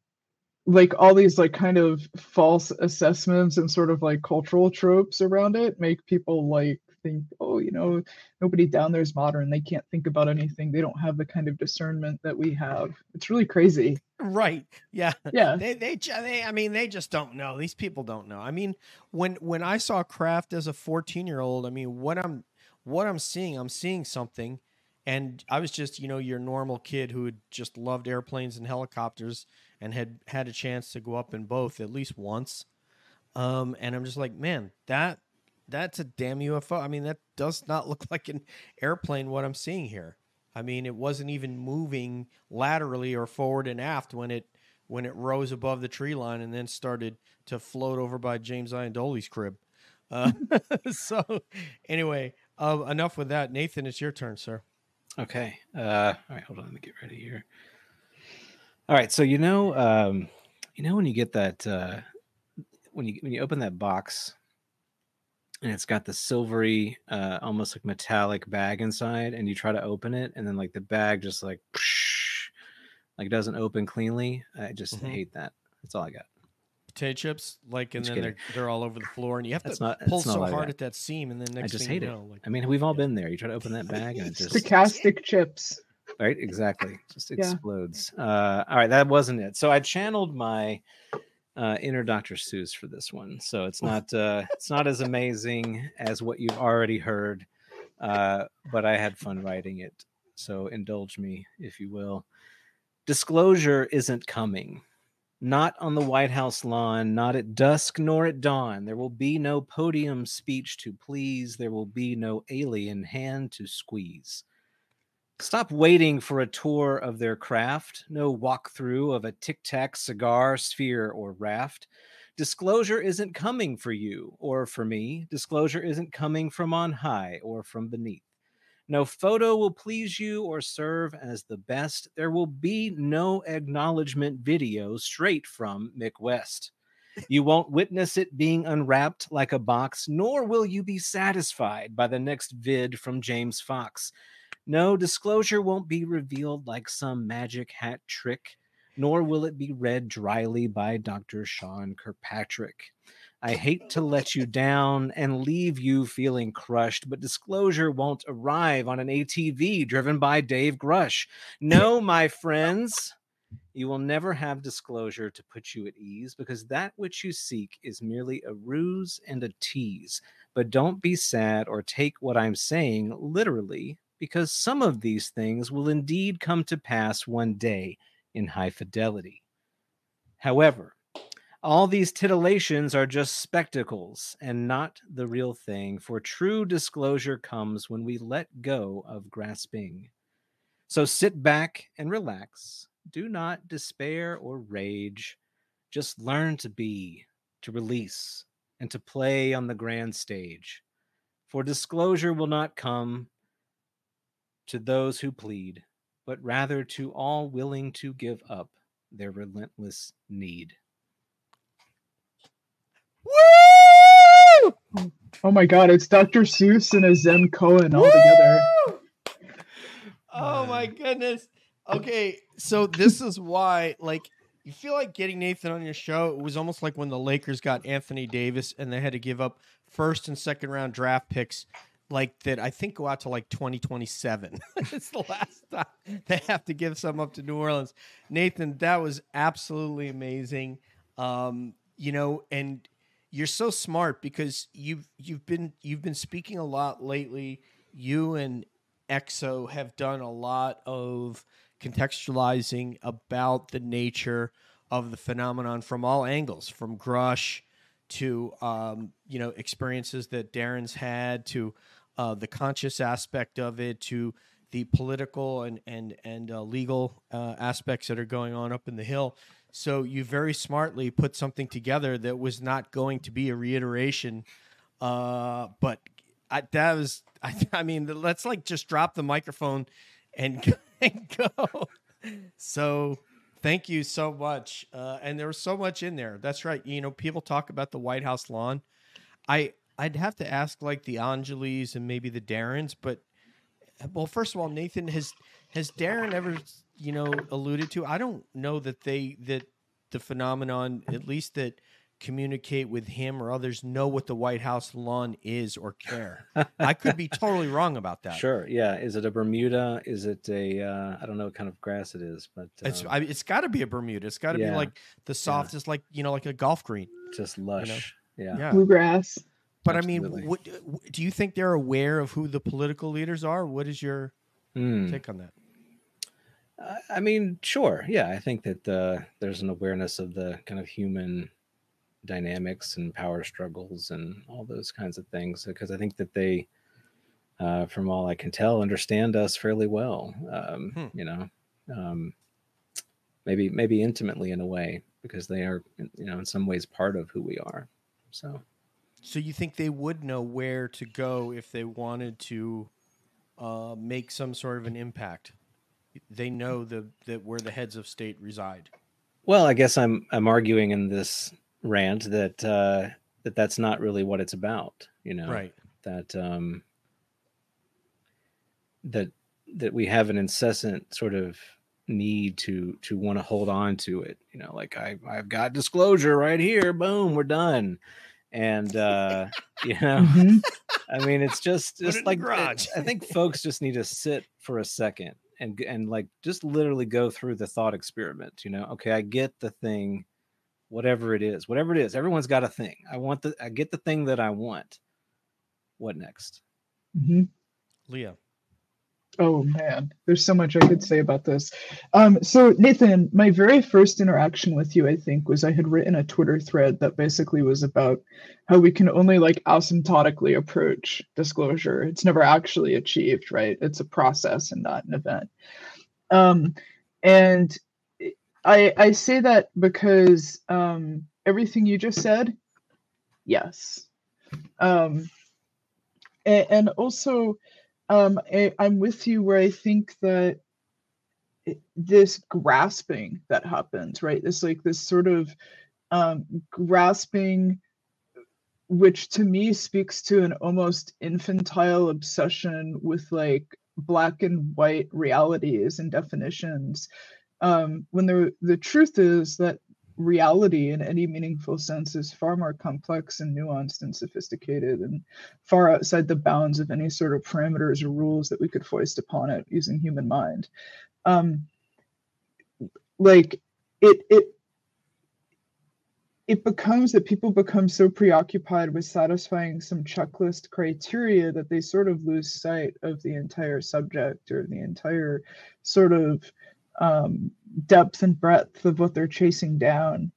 like all these like kind of false assessments and sort of like cultural tropes around it make people like think, oh, you know, nobody down there is modern. They can't think about anything. They don't have the kind of discernment that we have. It's really crazy. Right. Yeah. Yeah. They, they, they, I mean, they just don't know. These people don't know. I mean, when, when I saw Kraft as a 14 year old, I mean, what I'm, what I'm seeing, I'm seeing something. And I was just, you know, your normal kid who had just loved airplanes and helicopters and had had a chance to go up in both at least once. Um, and I'm just like, man, that that's a damn UFO. I mean, that does not look like an airplane. What I'm seeing here. I mean, it wasn't even moving laterally or forward and aft when it when it rose above the tree line and then started to float over by James Iandoli's crib. Uh, so, anyway, uh, enough with that. Nathan, it's your turn, sir. Okay. Uh, all right, hold on. Let me get ready here. All right. So you know, um, you know when you get that uh, when you when you open that box and it's got the silvery, uh, almost like metallic bag inside, and you try to open it, and then like the bag just like psh, like doesn't open cleanly. I just Mhm. hate that. That's all I got. Potato chips, like, and Just then they're, they're all over the floor, and you have That's to not- pull so what hard got. at that seam, and then next I just thing hate you it. like, I mean, we've all been there. You try to open that bag and it just Stochastic chips. right exactly just Yeah. explodes uh all right that wasn't it so i channeled my uh inner dr seuss for this one so it's not uh it's not as amazing as what you've already heard uh but i had fun writing it so indulge me if you will disclosure isn't coming not on the White House lawn, not at dusk nor at dawn. There will be no podium speech to please. There will be no alien hand to squeeze. Stop waiting for a tour of their craft, no walkthrough of a tic tac cigar, sphere, or raft. Disclosure isn't coming for you or for me. Disclosure isn't coming from on high or from beneath. No photo will please you or serve as the best. There will be no acknowledgement video straight from Mick West. You won't witness it being unwrapped like a box, nor will you be satisfied by the next vid from James Fox. No, disclosure won't be revealed like some magic hat trick, nor will it be read dryly by Dr. Sean Kirkpatrick. I hate to let you down and leave you feeling crushed, but disclosure won't arrive on an ATV driven by Dave Grusch. No, my friends, you will never have disclosure to put you at ease because that which you seek is merely a ruse and a tease. But don't be sad or take what I'm saying literally because some of these things will indeed come to pass one day in high fidelity. However, all these titillations are just spectacles and not the real thing, for true disclosure comes when we let go of grasping. So sit back and relax. Do not despair or rage. Just learn to be, to release, and to play on the grand stage. For disclosure will not come to those who plead, but rather to all willing to give up their relentless need. Woo! Oh my god, it's Dr. Seuss and a Zen koan all together. Oh my goodness. Okay, so this is why, like, you feel like getting Nathan on your show. It was almost like when the Lakers got Anthony Davis and they had to give up first and second round draft picks, like that. I think go out to like 2027. it's the last time they have to give some up to New Orleans. Nathan, that was absolutely amazing. Um, you know, and you're so smart because you've you've been you've been speaking a lot lately. You and EXO have done a lot of contextualizing about the nature of the phenomenon from all angles, from Grusch to um, you know experiences that Darren's had to uh, the conscious aspect of it to the political and and and uh, legal uh, aspects that are going on up in the hill. So you very smartly put something together that was not going to be a reiteration, uh, but I, that was I, I mean let's like just drop the microphone and, and go. So thank you so much. Uh, and there was so much in there. That's right. You know, people talk about the White House lawn. I I'd have to ask like the Angelis and maybe the Darrens, but well, first of all, Nathan has has Darren ever you know alluded to? I don't know that they that the phenomenon, at least that communicate with him or others know what the White House lawn is or care. I could be totally wrong about that. Sure. Yeah. Is it a Bermuda? Is it a? Uh, I don't know what kind of grass it is, but It's um, I, it's got to be a Bermuda. It's got to Yeah. be like the softest, like you know, like a golf green. just lush. Yeah. Yeah. Bluegrass. But I mean, what, do you think they're aware of who the political leaders are? What is your Hmm. take on that? I- I mean, sure. Yeah, I think that uh, there's an awareness of the kind of human dynamics and power struggles and all those kinds of things because I think that they, uh, from all I can tell, understand us fairly well. Um, Hmm. You know, um, maybe maybe intimately in a way because they are, you know, in some ways part of who we are. So So you think they would know where to go if they wanted to uh, make some sort of an impact? They know the that where the heads of state reside. Well, I guess I'm I'm arguing in this rant that uh, that that's not really what it's about. You know, Right. That um, that that we have an incessant sort of need to to want to hold on to it. You know, like I I've got disclosure right here. Boom, we're done. And uh, you know, Mhm. I mean, it's just Put it just like garage. I think folks just need to sit for a second and and like just literally go through the thought experiment. You know, okay, I get the thing, whatever it is, whatever it is. Everyone's got a thing. I want the I get the thing that I want. What next? mm-hmm. Leah. Oh man, there's so much I could say about this. Um, so Nathan, my very first interaction with you, I think, was I had written a Twitter thread that basically was about how we can only like asymptotically approach disclosure. It's never actually achieved, right? It's a process and not an event. Um, and I I say that because um, everything you just said, yes. Um, a- and also um I, i'm with you where i think that this grasping that happens right? This like this sort of um grasping which to me speaks to an almost infantile obsession with like black and white realities and definitions. Um when the the truth is that reality in any meaningful sense is far more complex and nuanced and sophisticated and far outside the bounds of any sort of parameters or rules that we could foist upon it using human mind. Um like it it it becomes that people become so preoccupied with satisfying some checklist criteria that they sort of lose sight of the entire subject or the entire sort of um, depth and breadth of what they're chasing down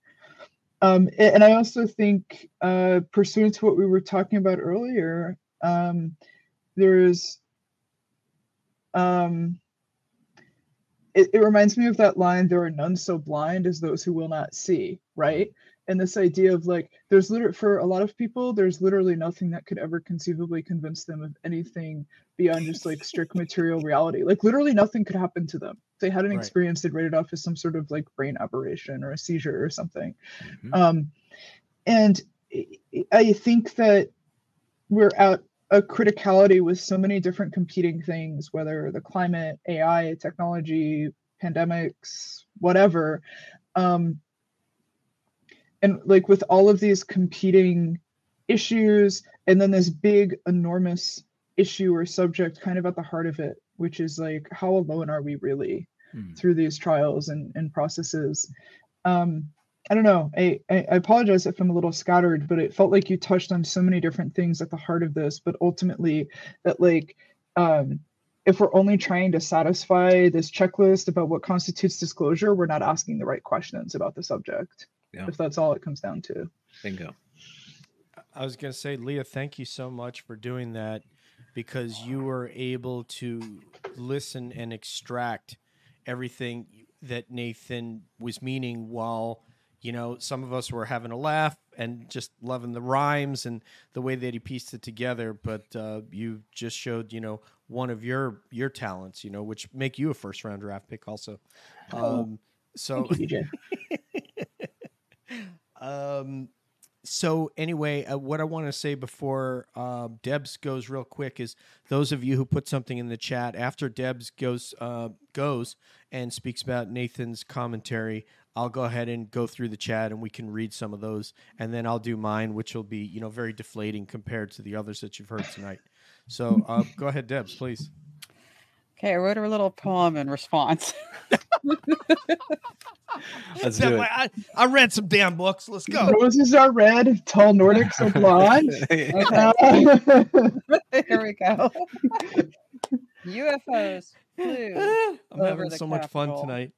um, and I also think, uh, pursuant to what we were talking about earlier, um, there's, um, it, it reminds me of that line, there are none so blind as those who will not see, right? And this idea of like, there's literally, for a lot of people, there's literally nothing that could ever conceivably convince them of anything beyond just like strict material reality. Like, literally nothing could happen to them. If they had an Right. experience, they'd write it off as some sort of like brain aberration or a seizure or something. Mhm. Um, and I- I think that we're at a criticality with so many different competing things, whether the climate, AI, technology, pandemics, whatever. Um, and like with all of these competing issues, and then this big, enormous issue or subject kind of at the heart of it, which is like, how alone are we really? Hmm. through these trials and, and processes. Um, I don't know. I, I, I apologize if I'm a little scattered, but it felt like you touched on so many different things at the heart of this. But ultimately, that like, um, if we're only trying to satisfy this checklist about what constitutes disclosure, we're not asking the right questions about the subject. Yeah. If that's all it comes down to. Bingo. I was going to say, Leah, thank you so much for doing that because you were able to listen and extract everything that Nathan was meaning while, you know, some of us were having a laugh and just loving the rhymes and the way that he pieced it together. But uh, you just showed, you know, one of your your talents, you know, which make you a first round draft pick also. Um, so Thank you, DJ. um, so anyway, uh, what I want to say before uh, Debs goes real quick is those of you who put something in the chat after Debs goes uh, goes and speaks about Nathan's commentary. I'll go ahead and go through the chat and we can read some of those, and then I'll do mine, which will be you know very deflating compared to the others that you've heard tonight. So uh, go ahead, Debs, please. Okay, I wrote her a little poem in response. Let's do way- I, I read some damn books. Let's go. Roses are red, tall Nordics are blonde. it. Uh, Here we go. UFOs flew. I'm Over having the so much fun tonight.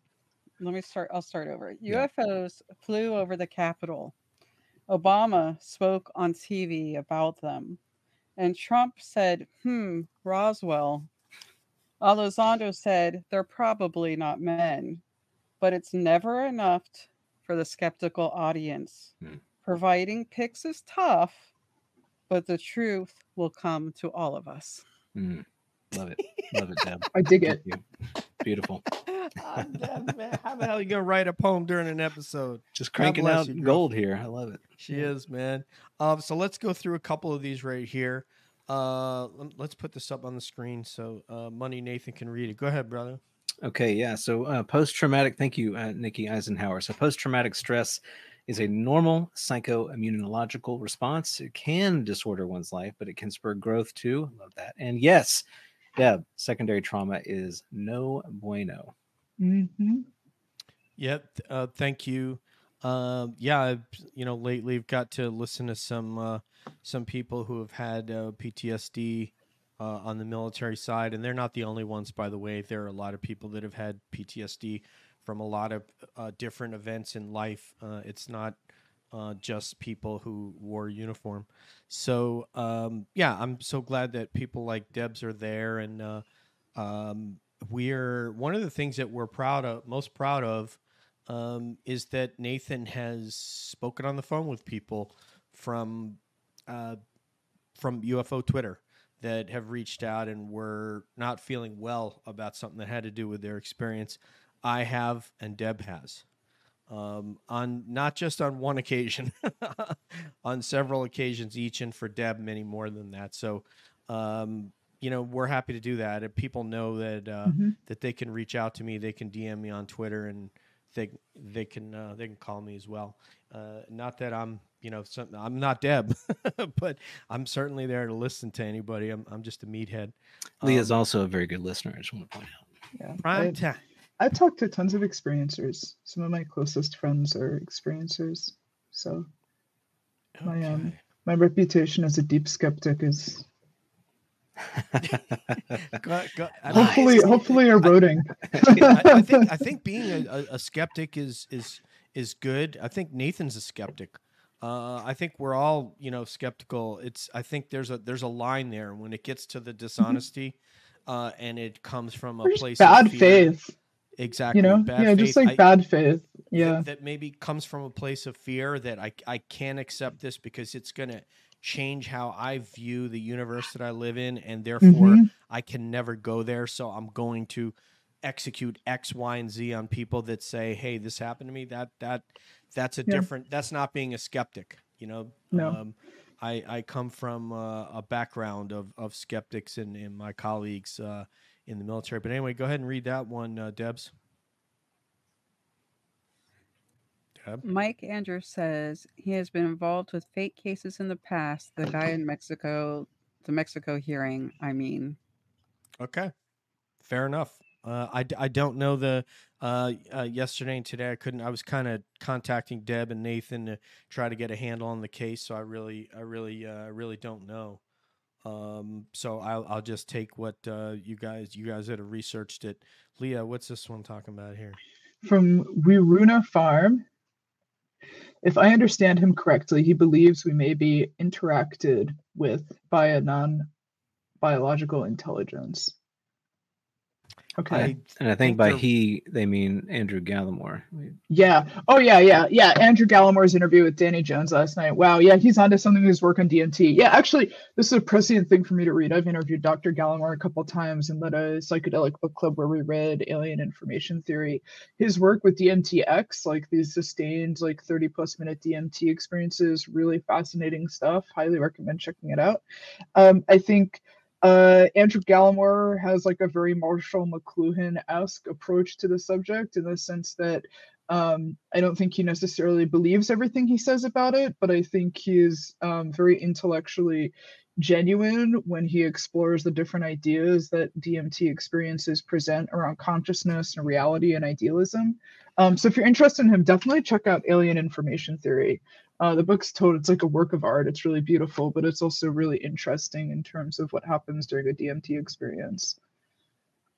Let me start. I'll start over. Yeah. UFOs flew over the Capitol. Obama spoke on TV about them. And Trump said, hmm, Roswell. Elizondo said, they're probably not men. But it's never enough t- for the skeptical audience. Hmm. Providing pics is tough, but the truth will come to all of us. Mm, love it. Love it, Deb. I dig it. You. Beautiful. I'm dead, man. How the hell are you gonna write a poem during an episode? Just cranking out you, gold here. I love it. She is, man. Um, so let's go through a couple of these right here. Uh, let's put this up on the screen so uh, Money Nathan can read it. Go ahead, brother. Okay, yeah. So uh, post traumatic, thank you, uh, Nikki Eisenhower. So post traumatic stress is a normal psychoimmunological response. It can disorder one's life, but it can spur growth too. Love that. And yes, Deb, secondary trauma is no bueno. Mm-hmm. Yep. Uh, thank you. Um, yeah, you know, lately I've got to listen to some uh, some people who have had uh, PTSD uh, on the military side, and they're not the only ones, by the way. There are a lot of people that have had PTSD from a lot of uh, different events in life. Uh, it's not just people who wore uniform. So um, yeah, I'm so glad that people like Debs are there, and um, we're one of the things that we're proud of, most proud of, um, is that Nathan has spoken on the phone with people from uh, from UFO Twitter that have reached out and were not feeling well about something that had to do with their experience. I have, and Deb has um, on not just on one occasion, on several occasions each, and for Deb, many more than that. So, um, you know, we're happy to do that. If people know that uh, Mhm. that they can reach out to me. They can DM me on Twitter, and they they can uh, they can call me as well. Uh, not that I'm you know some, I'm not Deb, but I'm certainly there to listen to anybody. I'm I'm just a meathead. Leah's Um, also a very good listener. I just want to point out. Yeah. prime I, time. I talked to tons of experiencers. Some of my closest friends are experiencers. So my, um, my reputation as a deep skeptic is Go- go- I mean, hopefully hopefully eroding. I, I think I think being a, a, a skeptic is is is good. I think Nathan's a skeptic. Uh, I think we're all you know skeptical. It's I think there's a there's a line there when it gets to the dishonesty, uh, and it comes from a Or just place bad of fear. faith. Exactly. You know? bad yeah, just like I- bad faith. that- Yeah. that, maybe comes from a place of fear that I I can't accept this because it's gonna change how I view the universe that I live in, and therefore Mhm. I can never go there. So I'm going to execute X, Y, and Z on people that say, "Hey, this happened to me." That that that's a Yeah. different. That's not being a skeptic. You know. No. Um, I, I come from uh, a background of, of skeptics and, and my colleagues uh, in the military. But anyway, go ahead and read that one, uh, Debs. Deb? Mike Andrews says he has been involved with fake cases in the past. The guy in Mexico, the Mexico hearing, I mean. Okay, fair enough. Uh, I, d- I don't know the uh, uh, yesterday and today I couldn't. I was kind of contacting Deb and Nathan to try to get a handle on the case. So I really I really uh, I really don't know. Um, so I'll I'll just take what uh, you guys you guys that have researched it. Leah, what's this one talking about here? From Wiruna Farm. If I understand him correctly, he believes we may be interacted with by a non biological intelligence. Okay. I And I think by he, they mean Andrew Gallimore. Yeah. Oh yeah, yeah, yeah. Andrew Gallimore's interview with Danny Jones last night. Wow. Yeah, he's onto something his work on DMT. Yeah, actually, this is a prescient thing for me to read. I've interviewed Dr. Gallimore a couple times and led a psychedelic book club where we read Alien Information Theory. His work with DMTX, like these sustained, like 30 plus minute DMT experiences, really fascinating stuff. Highly recommend checking it out. Um, I think uh, Andrew Gallimore has like a very Marshall McLuhan esque approach to the subject in the sense that Um, I don't think he necessarily believes everything he says about it, but I think he's um, very intellectually genuine when he explores the different ideas that DMT experiences present around consciousness and reality and idealism. Um, so if you're interested in him, definitely check out Alien Information Theory. Uh, the book's told it's like a work of art. It's really beautiful, but it's also really interesting in terms of what happens during a DMT experience.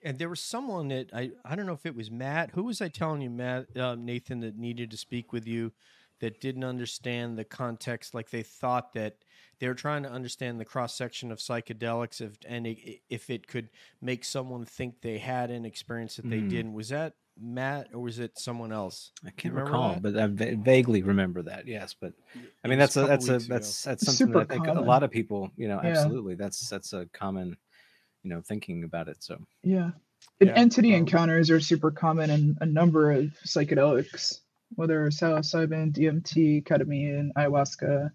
And there was someone that I I don't know if it was Matt. Who was I telling you, Matt uh, Nathan, that needed to speak with you, that didn't understand the context. Like they thought that they were trying to understand the cross section of psychedelics, if and it, if it could make someone think they had an experience that they Mm. didn't. Was that Matt or was it someone else? I can't recall, that? but I va- vaguely remember that. Yes, but I mean that's a couple that's a weeks ago. that's that's It's something that I super think a lot of people, you know, Yeah. absolutely. That's that's a common, you know, thinking about it. So Yeah. Yeah, entity um, encounters are super common in a number of psychedelics, whether psilocybin, DMT, ketamine, ayahuasca.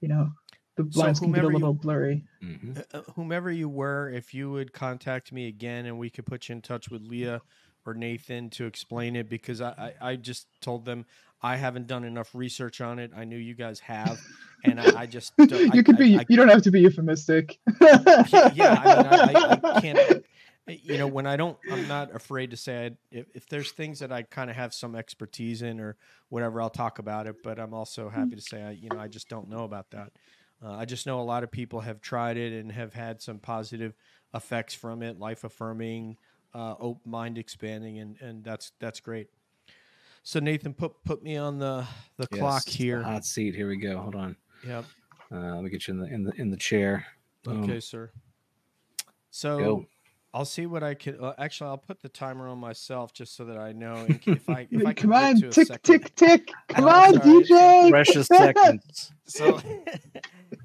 You know, the So lines can get a whomever you- little blurry. mhm. Uh, uh, whomever you were, if you would contact me again and we could put you in touch with Leah or Nathan to explain it because I, I, I just told them I haven't done enough research on it. I knew you guys have, and I, I just don't- I- you could I- be. I- you don't have to be euphemistic. yeah, yeah, I mean, I, I, I can't. You know, when I don't, I'm not afraid to say it. If, if there's things that I kind of have some expertise in or whatever, I'll talk about it. But I'm also happy to say, I, you know, I just don't know about that. Uh, I just know a lot of people have tried it and have had some positive effects from it, life affirming, uh, open mind expanding, and and that's that's great. So Nathan, put put me on the the Yes, clock it's the here. hot seat. Here we go. Hold on. Yep. Uh, let me get you in the in the in the chair. Boom. Okay, sir. So Go. I'll see what I can. Uh, actually, I'll put the timer on myself just so that I know in if I if I can Come on, get to tick, second. tick, tick. Come Oh, on, sorry. DJ. Precious seconds. So,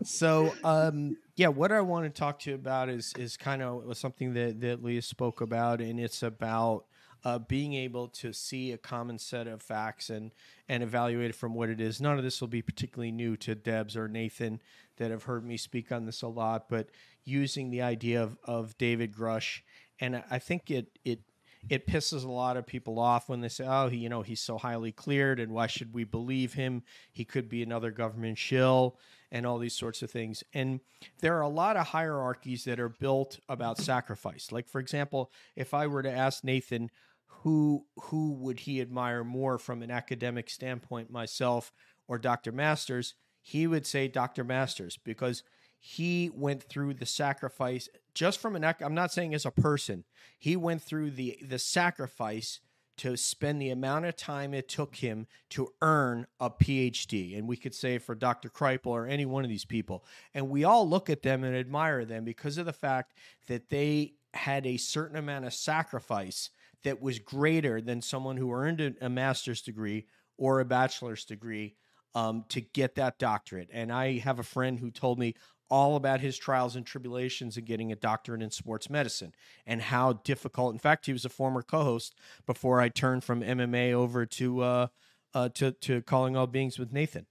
so um, yeah, what I want to talk to you about is is kind of something that that Leah spoke about, and it's about uh, being able to see a common set of facts and and evaluate it from what it is. None of this will be particularly new to Debs or Nathan that have heard me speak on this a lot, but using the idea of, of David Grusch, and I- think it it it pisses a lot of people off when they say, "Oh, he, you know, he's so highly cleared, and why should we believe him? He could be another government shill." And all these sorts of things. And there are a lot of hierarchies that are built about sacrifice. Like, for example, if I were to ask Nathan, who who would he admire more from an academic standpoint, myself or Dr. Masters, he would say Dr. Masters because he went through the sacrifice just from an I'm not saying as a person. He went through the the sacrifice to spend the amount of time it took him to earn a PhD. And we could say for Dr. Kripal or any one of these people. And we all look at them and admire them because of the fact that they had a certain amount of sacrifice that was greater than someone who earned a, a master's degree or a bachelor's degree um, to get that doctorate. And I have a friend who told me all about his trials and tribulations in getting a doctorate in sports medicine and how difficult. In fact, he was a former co-host before I turned from MMA over to uh, uh, to to calling all beings with Nathan.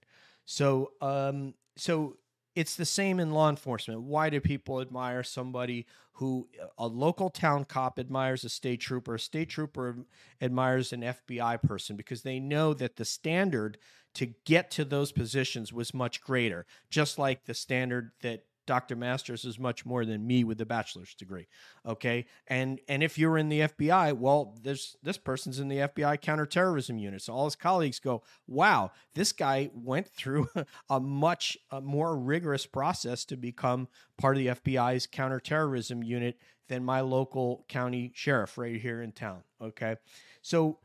So um, so it's the same in law enforcement. Why do people admire somebody who a local town cop admires a state trooper, a state trooper admires an FBI person because they know that the standard to get to those positions was much greater, just like the standard that Dr. Masters is much more than me with a bachelor's degree. Okay. And and if you're in the FBI, well, this this person's in the FBI counterterrorism unit. So all his colleagues go, wow, this guy went through a much more rigorous process to become part of the FBI's counterterrorism unit than my local county sheriff right here in town. Okay. So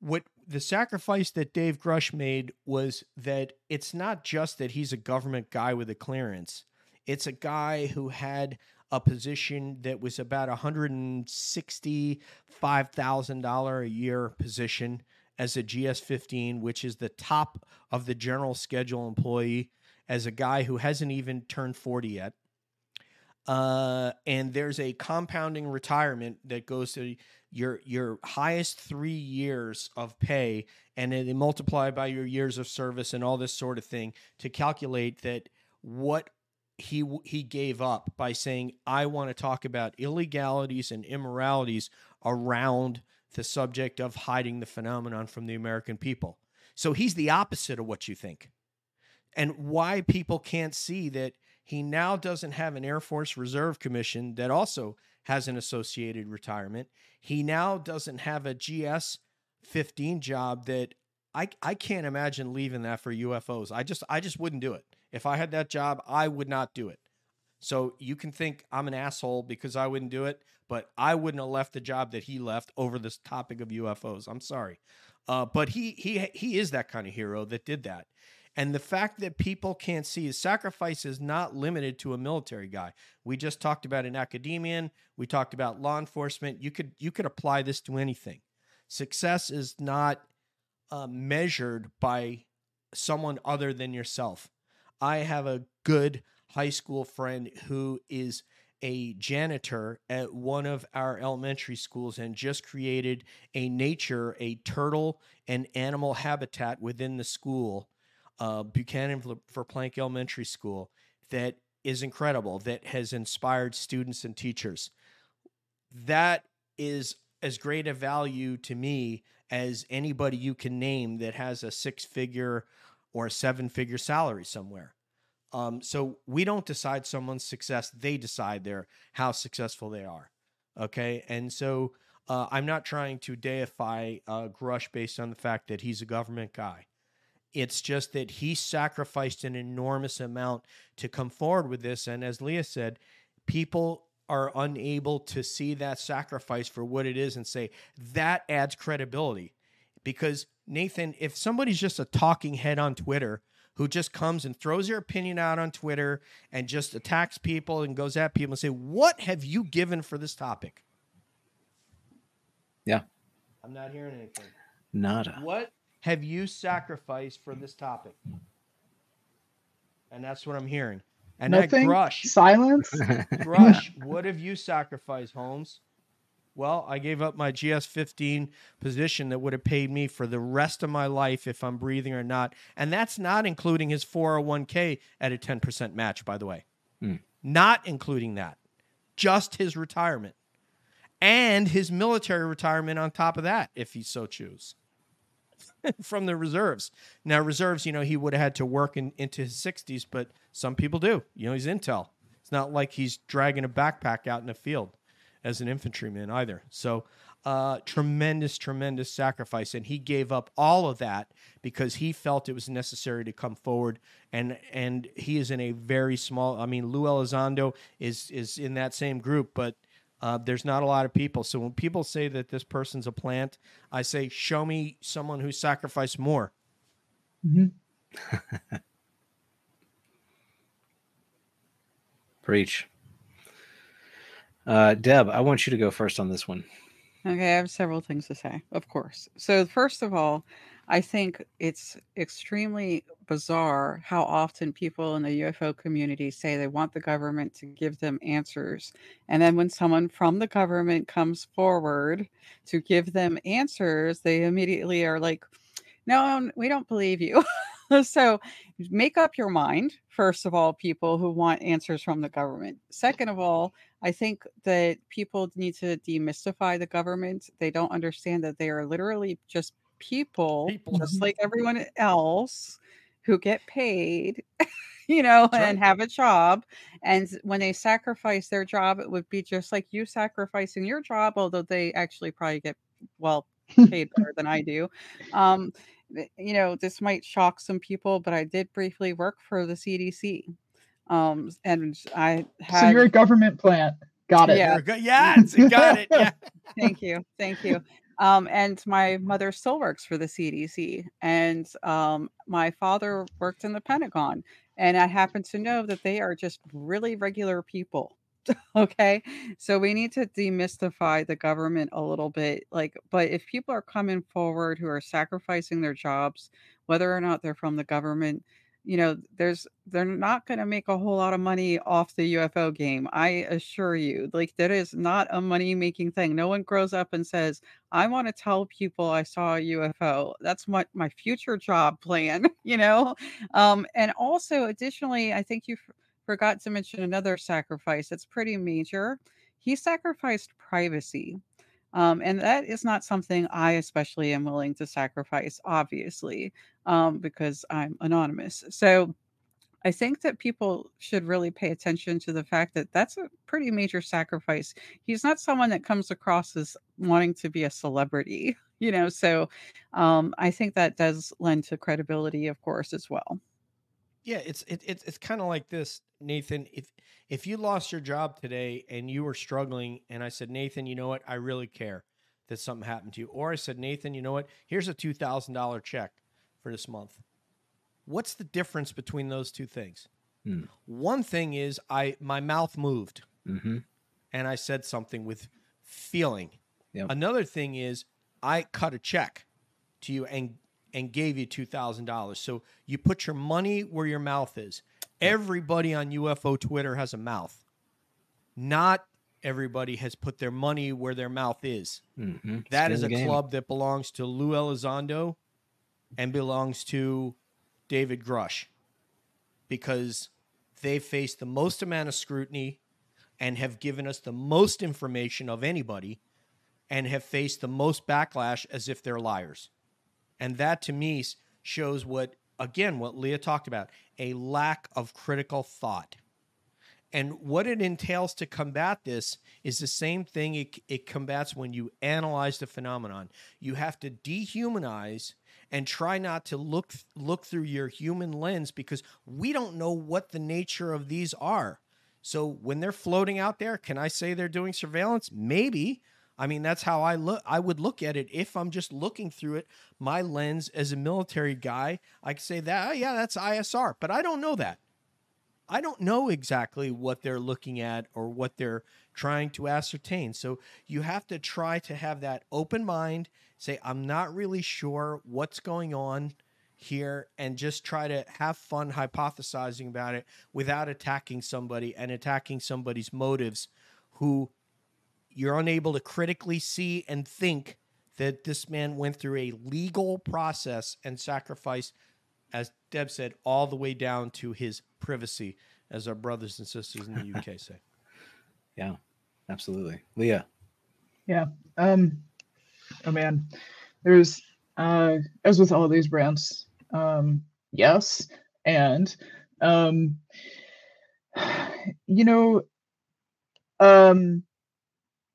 what the sacrifice that Dave Grusch made was that it's not just that he's a government guy with a clearance. It's a guy who had a position that was about hundred and sixty-five thousand dollar a year position as a GS15, which is the top of the general schedule employee, as a guy who hasn't even turned 40 yet. Uh, and there's a compounding retirement that goes to your your highest three years of pay, and then they multiply by your years of service and all this sort of thing to calculate that what he he gave up by saying I want to talk about illegalities and immoralities around the subject of hiding the phenomenon from the American people. So he's the opposite of what you think. And why people can't see that he now doesn't have an Air Force Reserve Commission that also has an associated retirement. He now doesn't have a GS 15 job that I, I can't imagine leaving that for UFOs. I just I just wouldn't do it. If I had that job, I would not do it. So you can think I'm an asshole because I wouldn't do it, but I wouldn't have left the job that he left over this topic of UFOs. I'm sorry, uh, but he he he is that kind of hero that did that. And the fact that people can't see his sacrifice is not limited to a military guy. We just talked about an academician. We talked about law enforcement. You could you could apply this to anything. Success is not uh, measured by someone other than yourself. I have a good high school friend who is a janitor at one of our elementary schools and just created a nature, a turtle and animal habitat within the school, uh, Buchanan for Plank Elementary School, that is incredible, that has inspired students and teachers. That is as great a value to me as anybody you can name that has a six figure or a seven figure salary somewhere. Um, so we don't decide someone's success; they decide their how successful they are. Okay, and so uh, I'm not trying to deify uh, Grusch based on the fact that he's a government guy. It's just that he sacrificed an enormous amount to come forward with this, and as Leah said, people are unable to see that sacrifice for what it is and say that adds credibility. Because Nathan, if somebody's just a talking head on Twitter who just comes and throws their opinion out on Twitter and just attacks people and goes at people and say, "What have you given for this topic?" Yeah. I'm not hearing anything. Nada. What have you sacrificed for this topic? And that's what I'm hearing. And Nothing. that Grusch, Silence. Grusch, what have you sacrificed, Holmes? Well, I gave up my GS 15 position that would have paid me for the rest of my life if I'm breathing or not. And that's not including his 401k at a 10% match, by the way. Hmm. Not including that, just his retirement and his military retirement on top of that, if he so choose. From the reserves. Now, reserves, you know, he would have had to work in, into his 60s, but some people do. You know, he's intel. It's not like he's dragging a backpack out in the field as an infantryman either. So, uh, tremendous, tremendous sacrifice, and he gave up all of that because he felt it was necessary to come forward. and And he is in a very small. I mean, Lou Elizondo is is in that same group, but uh, there's not a lot of people. So when people say that this person's a plant, I say, show me someone who sacrificed more. Mhm. Preach. Uh, Deb, I want you to go first on this one. Okay, I have several things to say, of course. So, first of all, I think it's extremely bizarre how often people in the UFO community say they want the government to give them answers. And then when someone from the government comes forward to give them answers, they immediately are like, no, we don't believe you. so make up your mind, first of all, people who want answers from the government. Second of all, I think that people need to demystify the government. They don't understand that they are literally just people, People. just like everyone else who get paid, you know, and have a job. And when they sacrifice their job, it would be just like you sacrificing your job, although they actually probably get well paid better than I do. Um, you know, this might shock some people, but I did briefly work for the CDC. Um, and I had So you're a government plant. Got it. Yeah. You're. Yes, got it. Yeah. thank you thank you um, and my mother still works for the cdc and um, my father worked in the pentagon and i happen to know that they are just really regular people okay so we need to demystify the government a little bit like but if people are coming forward who are sacrificing their jobs whether or not they're from the government you know there's they're not going to make a whole lot of money off the UFO game I assure you like that is not a money making thing no one grows up and says I want to tell people I saw a UFO that's what my future job plan you know? Um and also additionally I think you forgot to mention another sacrifice that's pretty major he sacrificed privacy Um, and that is not something I especially am willing to sacrifice, obviously, um, because I'm anonymous. So I think that people should really pay attention to the fact that that's a pretty major sacrifice. He's not someone that comes across as wanting to be a celebrity, you know. So um, I think that does lend to credibility, of course, as well. Yeah, it's it, it's it's kind of like this, Nathan. If if you lost your job today and you were struggling, and I said, Nathan, you know what? I really care that something happened to you, or I said, Nathan, you know what? Here's a two thousand dollar check for this month. What's the difference between those two things? Hmm. One thing is I my mouth moved Mm-hmm. and I said something with feeling. Yep. Another thing is I cut a check to you and and gave you two thousand dollars. So you put your money where your mouth is. Everybody on UFO Twitter has a mouth. Not everybody has put their money where their mouth is. Mm-hmm. That is a club that belongs to Lou Elizondo and belongs to David Grusch because they face the most amount of scrutiny and have given us the most information of anybody and have faced the most backlash as if they're liars. And that to me shows what, again, what Leah talked about a lack of critical thought. And what it entails to combat this is the same thing it, it combats when you analyze the phenomenon. You have to dehumanize and try not to look look through your human lens because we don't know what the nature of these are. So when they're floating out there, can I say they're doing surveillance? Maybe. I mean, that's how I look. I would look at it if I'm just looking through it. My lens as a military guy, I could say that, oh, yeah, that's ISR, but I don't know that. I don't know exactly what they're looking at or what they're trying to ascertain. So you have to try to have that open mind, say, I'm not really sure what's going on here, and just try to have fun hypothesizing about it without attacking somebody and attacking somebody's motives who you're unable to critically see and think that this man went through a legal process and sacrificed, as Deb said, all the way down to his privacy, as our brothers and sisters in the UK say. Yeah, absolutely. Leah. Yeah. Um oh man. There's uh as with all these brands, um yes and um you know um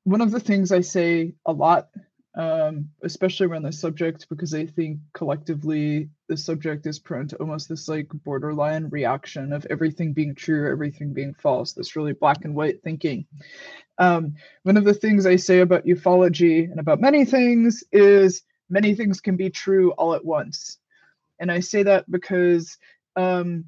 one of the things I say a lot um especially around this subject because I think collectively the subject is prone to almost this like borderline reaction of everything being true, everything being false, this really black and white thinking. Um, one of the things I say about ufology and about many things is many things can be true all at once. And I say that because um,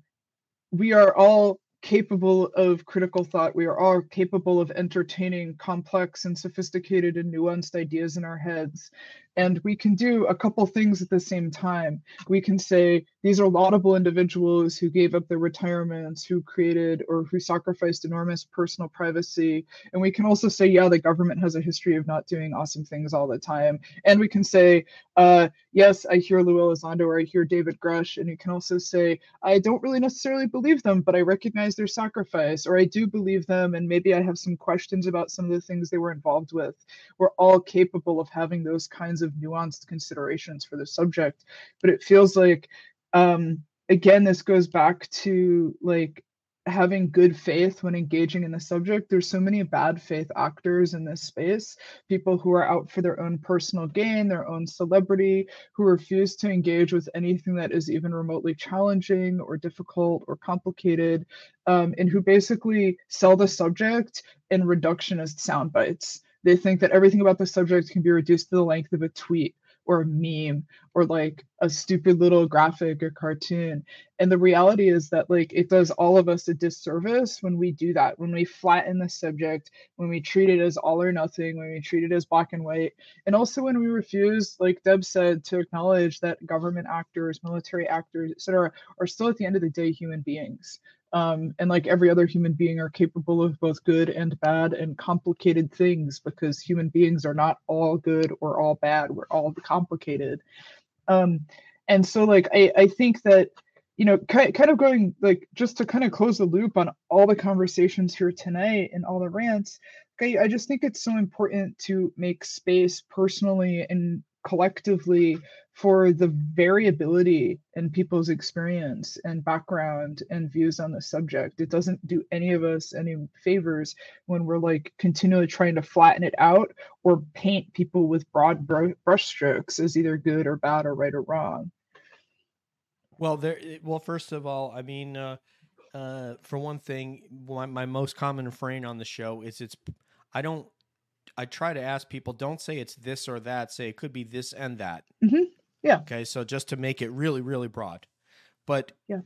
we are all capable of critical thought. We are all capable of entertaining complex and sophisticated and nuanced ideas in our heads. And we can do a couple things at the same time. We can say these are laudable individuals who gave up their retirements, who created or who sacrificed enormous personal privacy. And we can also say, yeah, the government has a history of not doing awesome things all the time. And we can say, uh, yes, I hear Lou Elizondo or I hear David Grusch. And you can also say, I don't really necessarily believe them, but I recognize their sacrifice, or I do believe them, and maybe I have some questions about some of the things they were involved with. We're all capable of having those kinds of nuanced considerations for the subject, but it feels like, um, again, this goes back to like having good faith when engaging in the subject. There's so many bad faith actors in this space, people who are out for their own personal gain, their own celebrity, who refuse to engage with anything that is even remotely challenging or difficult or complicated, um, and who basically sell the subject in reductionist sound bites. They think that everything about the subject can be reduced to the length of a tweet or a meme or like a stupid little graphic or cartoon. And the reality is that like it does all of us a disservice when we do that, when we flatten the subject, when we treat it as all or nothing, when we treat it as black and white, and also when we refuse, like Deb said, to acknowledge that government actors, military actors, etc., are still at the end of the day human beings um, and like every other human being are capable of both good and bad and complicated things because human beings are not all good or all bad we're all complicated. Um, and so like I, I think that you know kind, of going like just to kind of close the loop on all the conversations here tonight and all the rants I just think it's so important to make space personally and collectively for the variability in people's experience and background and views on the subject. It doesn't do any of us any favors when we're like continually trying to flatten it out or paint people with broad br- brushstrokes as either good or bad or right or wrong. Well, there. Well, first of all, I mean, uh, uh, for one thing, my, my most common refrain on the show is it's. I don't. I try to ask people, don't say it's this or that. Say it could be this and that. Mhm. Yeah. Okay. So just to make it really, really broad, but Yeah.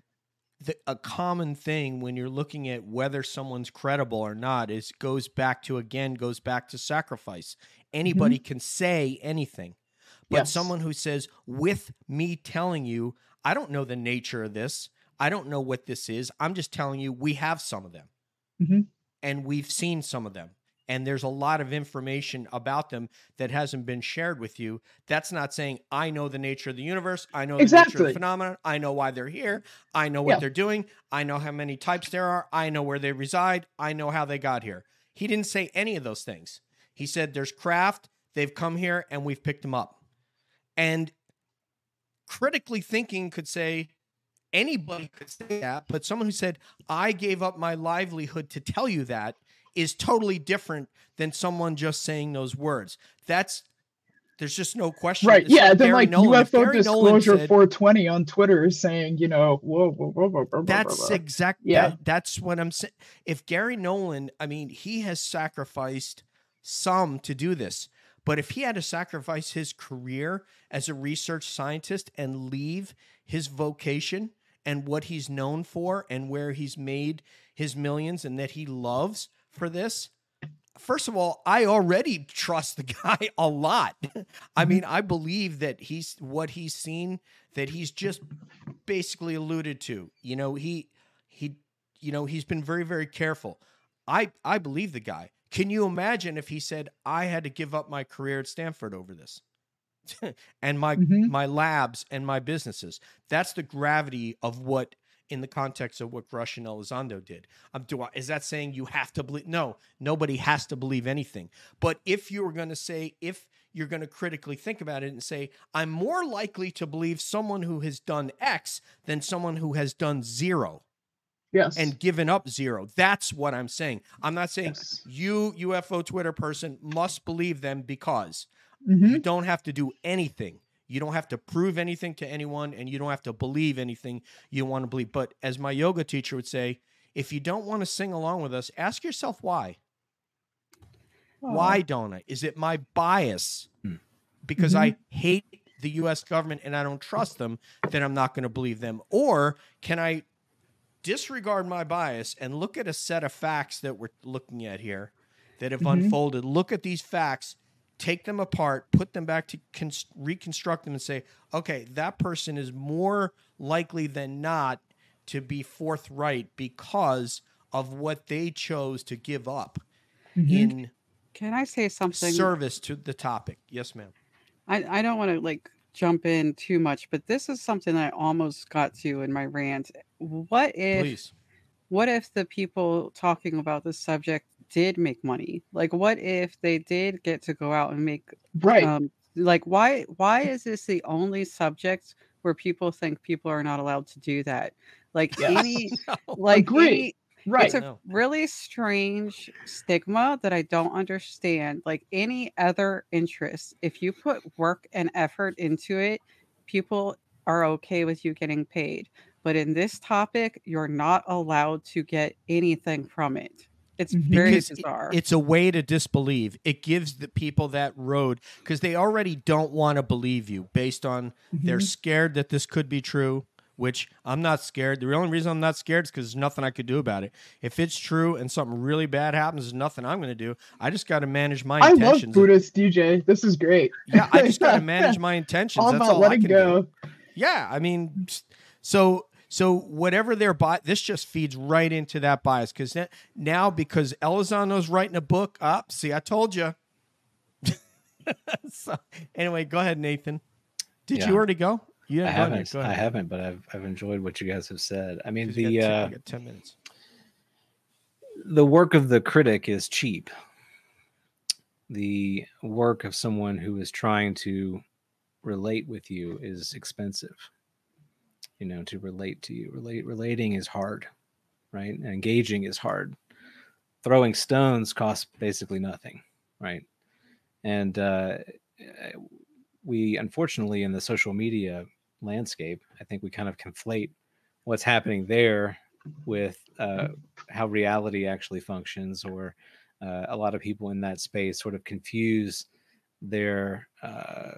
The, a common thing when you're looking at whether someone's credible or not is goes back to again goes back to sacrifice. Anybody can say anything, but Yes. someone who says with me telling you I don't know the nature of this. I don't know what this is. I'm just telling you we have some of them. Mhm. And we've seen some of them. And there's a lot of information about them that hasn't been shared with you. That's not saying I know the nature of the universe. I know the nature of the phenomenon. I know why they're here. I know what Yeah. they're doing. I know how many types there are. I know where they reside. I know how they got here. He didn't say any of those things. He said there's craft. They've come here and we've picked them up. And critically thinking could say anybody could say that, but someone who said, I gave up my livelihood to tell you that is totally different than someone just saying those words. That's there's just no question. Right. It's Yeah. Then Garry like Nolan. UFO disclosure said- 420 on Twitter is saying, you know, whoa, whoa, whoa, whoa, whoa, whoa, That's exactly Yeah. that, that's what I'm saying. If Garry Nolan, I mean, he has sacrificed some to do this, but if he had to sacrifice his career as a research scientist and leave his vocation and what he's known for and where he's made his millions and that he loves for this, first of all, I already trust the guy a lot. I mean, I believe that he's what he's seen that he's just basically alluded to. You know, he he you know, he's been very very careful. I I believe the guy. Can you imagine if he said I had to give up my career at Stanford over this? and my Mhm. my labs and my businesses. That's the gravity of what in the context of what Grusch and Elizondo did. Um, do I, is that saying you have to believe? No, nobody has to believe anything. But if you were going to say, if you're going to critically think about it and say, I'm more likely to believe someone who has done X than someone who has done zero Yes. and given up zero. That's what I'm saying. I'm not saying Yes. you, UFO Twitter person, must believe them because Mhm. you don't have to do anything. You don't have to prove anything to anyone and you don't have to believe anything you want to believe. But as my yoga teacher would say, if you don't want to sing along with us, ask yourself why. Why don't I? Is it my bias? Hmm. Because Mm-hmm. I hate the US government and I don't trust them, then I'm not going to believe them. Or can I disregard my bias and look at a set of facts that we're looking at here that have Mhm. unfolded? Look at these facts, take them apart, put them back to cons- reconstruct them and say, okay, that person is more likely than not to be forthright because of what they chose to give up Mhm. in Can I say something? service to the topic. Yes, ma'am. I, I don't want to like jump in too much, but this is something I almost got to in my rant. What if Please. what if the people talking about this subject did make money? Like what if they did get to go out and make Right. um like why why is this the only subject where people think people are not allowed to do that? Like Yes. any like Agree. any right. it's a No. really strange stigma that I don't understand. Like any other interest, if you put work and effort into it, people are okay with you getting paid. But in this topic, you're not allowed to get anything from it. It's very Because it- bizarre. It's a way to disbelieve. It gives the people that road because they already don't want to believe you based on they're Mhm. scared that this could be true, which I'm not scared. The only reason I'm not scared is because there's nothing I could do about it. If it's true and something really bad happens, there's nothing I'm going to do. I just got to manage my I love intentions. Buddhist DJ. This is great. yeah, I just got to manage my intentions. All That's about all I letting can do. Yeah, I mean, so so whatever their bias, this just feeds right into that bias because now because Elizondo's writing a book up. see, I told you. so anyway, go ahead, Nathan. Did Yeah. you already go? Yeah, I haven't. go I haven't, but I've I've enjoyed what you guys have said. I mean, the ten- uh, ten minutes. the work of the critic is cheap. the work of someone who is trying to relate with you is expensive. You know, to relate to you. Relate relating is hard, right? And engaging is hard. Throwing stones costs basically nothing, right? And uh, we unfortunately in the social media landscape, I think we kind of conflate what's happening there with uh, how reality actually functions, or uh, a lot of people in that space sort of confuse their uh,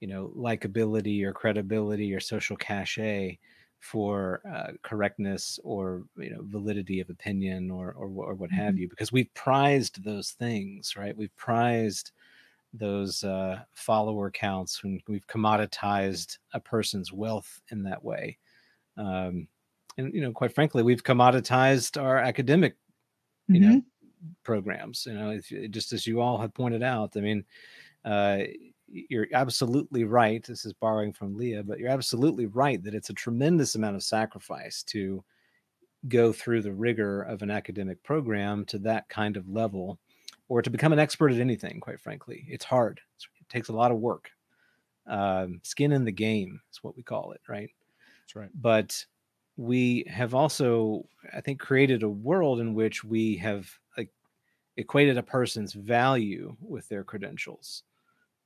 you know likability or credibility or social cachet for uh, correctness or you know validity of opinion or or, or what have Mhm. you because we've prized those things right we've prized those uh, follower counts when we've commoditized a person's wealth in that way um, and you know quite frankly we've commoditized our academic you know Mhm. programs you know if, just as you all have pointed out i mean uh, you're absolutely right this is borrowing from leah but you're absolutely right that it's a tremendous amount of sacrifice to go through the rigor of an academic program to that kind of level or to become an expert at anything quite frankly. It's hard. It takes a lot of work. Um, skin in the game is what we call it right? That's right. but we have also i think created a world in which we have like equated a person's value with their credentials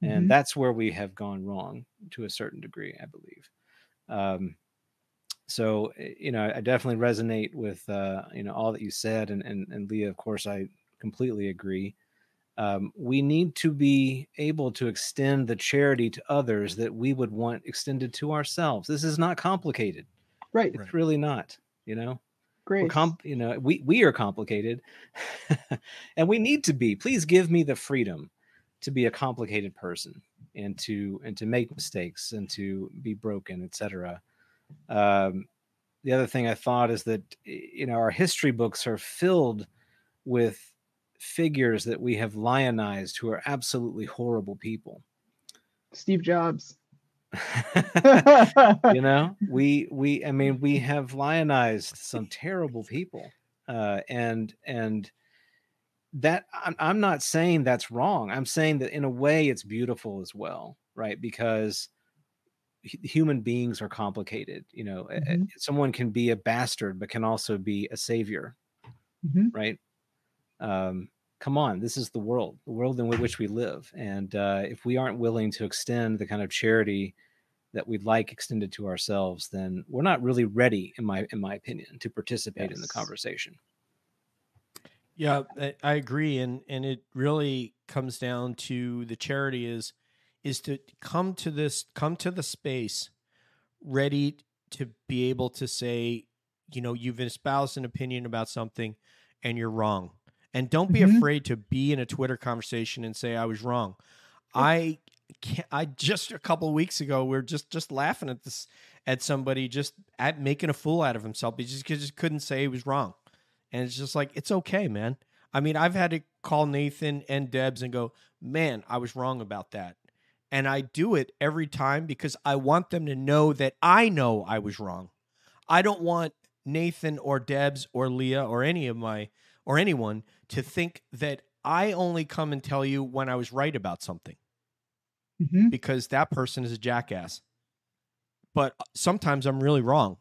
and Mhm. that's where we have gone wrong to a certain degree i believe. Um, so eh, you know i definitely resonate with uh, you know all that you said and, and and leah of course i completely agree. Um, we need to be able to extend the charity to others that we would want extended to ourselves. This is not complicated. Right. it's Right. really not you know? Comp you know we we are complicated and we need to be. Please give me the freedom to be a complicated person and to and to make mistakes and to be broken etc um the other thing i thought is that you know our history books are filled with figures that we have lionized who are absolutely horrible people Steve Jobs. you know we we i mean we have lionized some terrible people uh and and that I'm, I'm not saying that's wrong i'm saying that in a way it's beautiful as well right because hu- human beings are complicated you know Mhm. someone can be a bastard but can also be a savior Mhm. right um come on this is the world the world in which we live and uh if we aren't willing to extend the kind of charity that we'd like extended to ourselves then we're not really ready in my in my opinion to participate in the conversation Yeah, I, agree, and and it really comes down to the charity is is to come to this come to the space ready to be able to say, you know, you've espoused an opinion about something and you're wrong. And don't be Mhm. afraid to be in a Twitter conversation and say I was wrong. I can't, I just a couple of weeks ago we are just just laughing at this at somebody just at making a fool out of himself. Just, he just couldn't say he was wrong. And it's just like, it's okay, man. I mean, I've had to call Nathan and Debs and go, man, I was wrong about that. And I do it every time because I want them to know that I know I was wrong. I don't want Nathan or Debs or Leah or any of my or anyone to think that I only come and tell you when I was right about something Mhm. because that person is a jackass. But uh, sometimes I'm really wrong.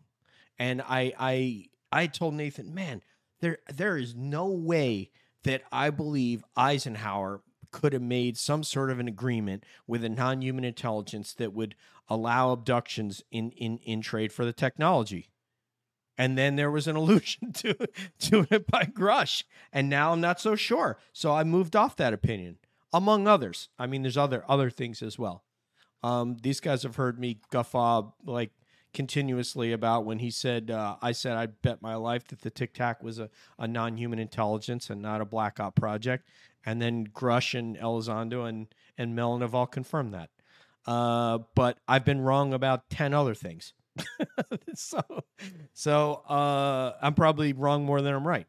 And I I I told Nathan, man, there there is no way that I believe Eisenhower could have made some sort of an agreement with a non-human intelligence that would allow abductions in in in trade for the technology. And then there was an allusion to to it by Grusch, and now I'm not so sure. So I moved off that opinion, among others. I mean, there's other other things as well. Um, these guys have heard me guffaw like continuously about when he said, uh, I said I'd bet my life that the Tic Tac was a, a non human intelligence and not a black op project. And then Grusch and Elizondo and, and have all confirmed that. Uh, but I've been wrong about 10 other things. so so uh, I'm probably wrong more than I'm right.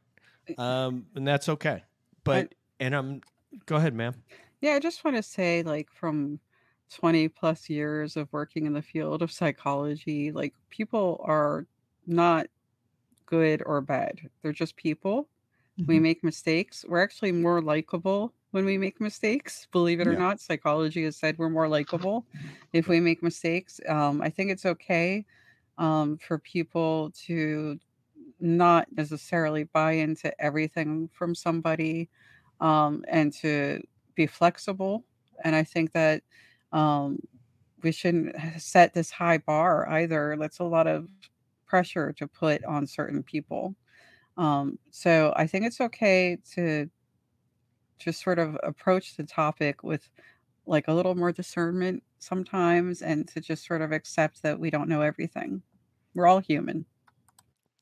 Um, and that's okay. But, and I'm, go ahead, ma'am. Yeah, I just want to say, like, from 20 plus years of working in the field of psychology, like, people are not good or bad. They're just people. We Mhm. make mistakes. We're actually more likable when we make mistakes. Believe it or Yeah. not, psychology has said we're more likable if we make mistakes. Um, I think it's okay um, for people to not necessarily buy into everything from somebody um, and to be flexible. And I think that um, we shouldn't set this high bar either. That's a lot of pressure to put on certain people. Um, so I think it's okay to just sort of approach the topic with like a little more discernment sometimes and to just sort of accept that we don't know everything. We're all human.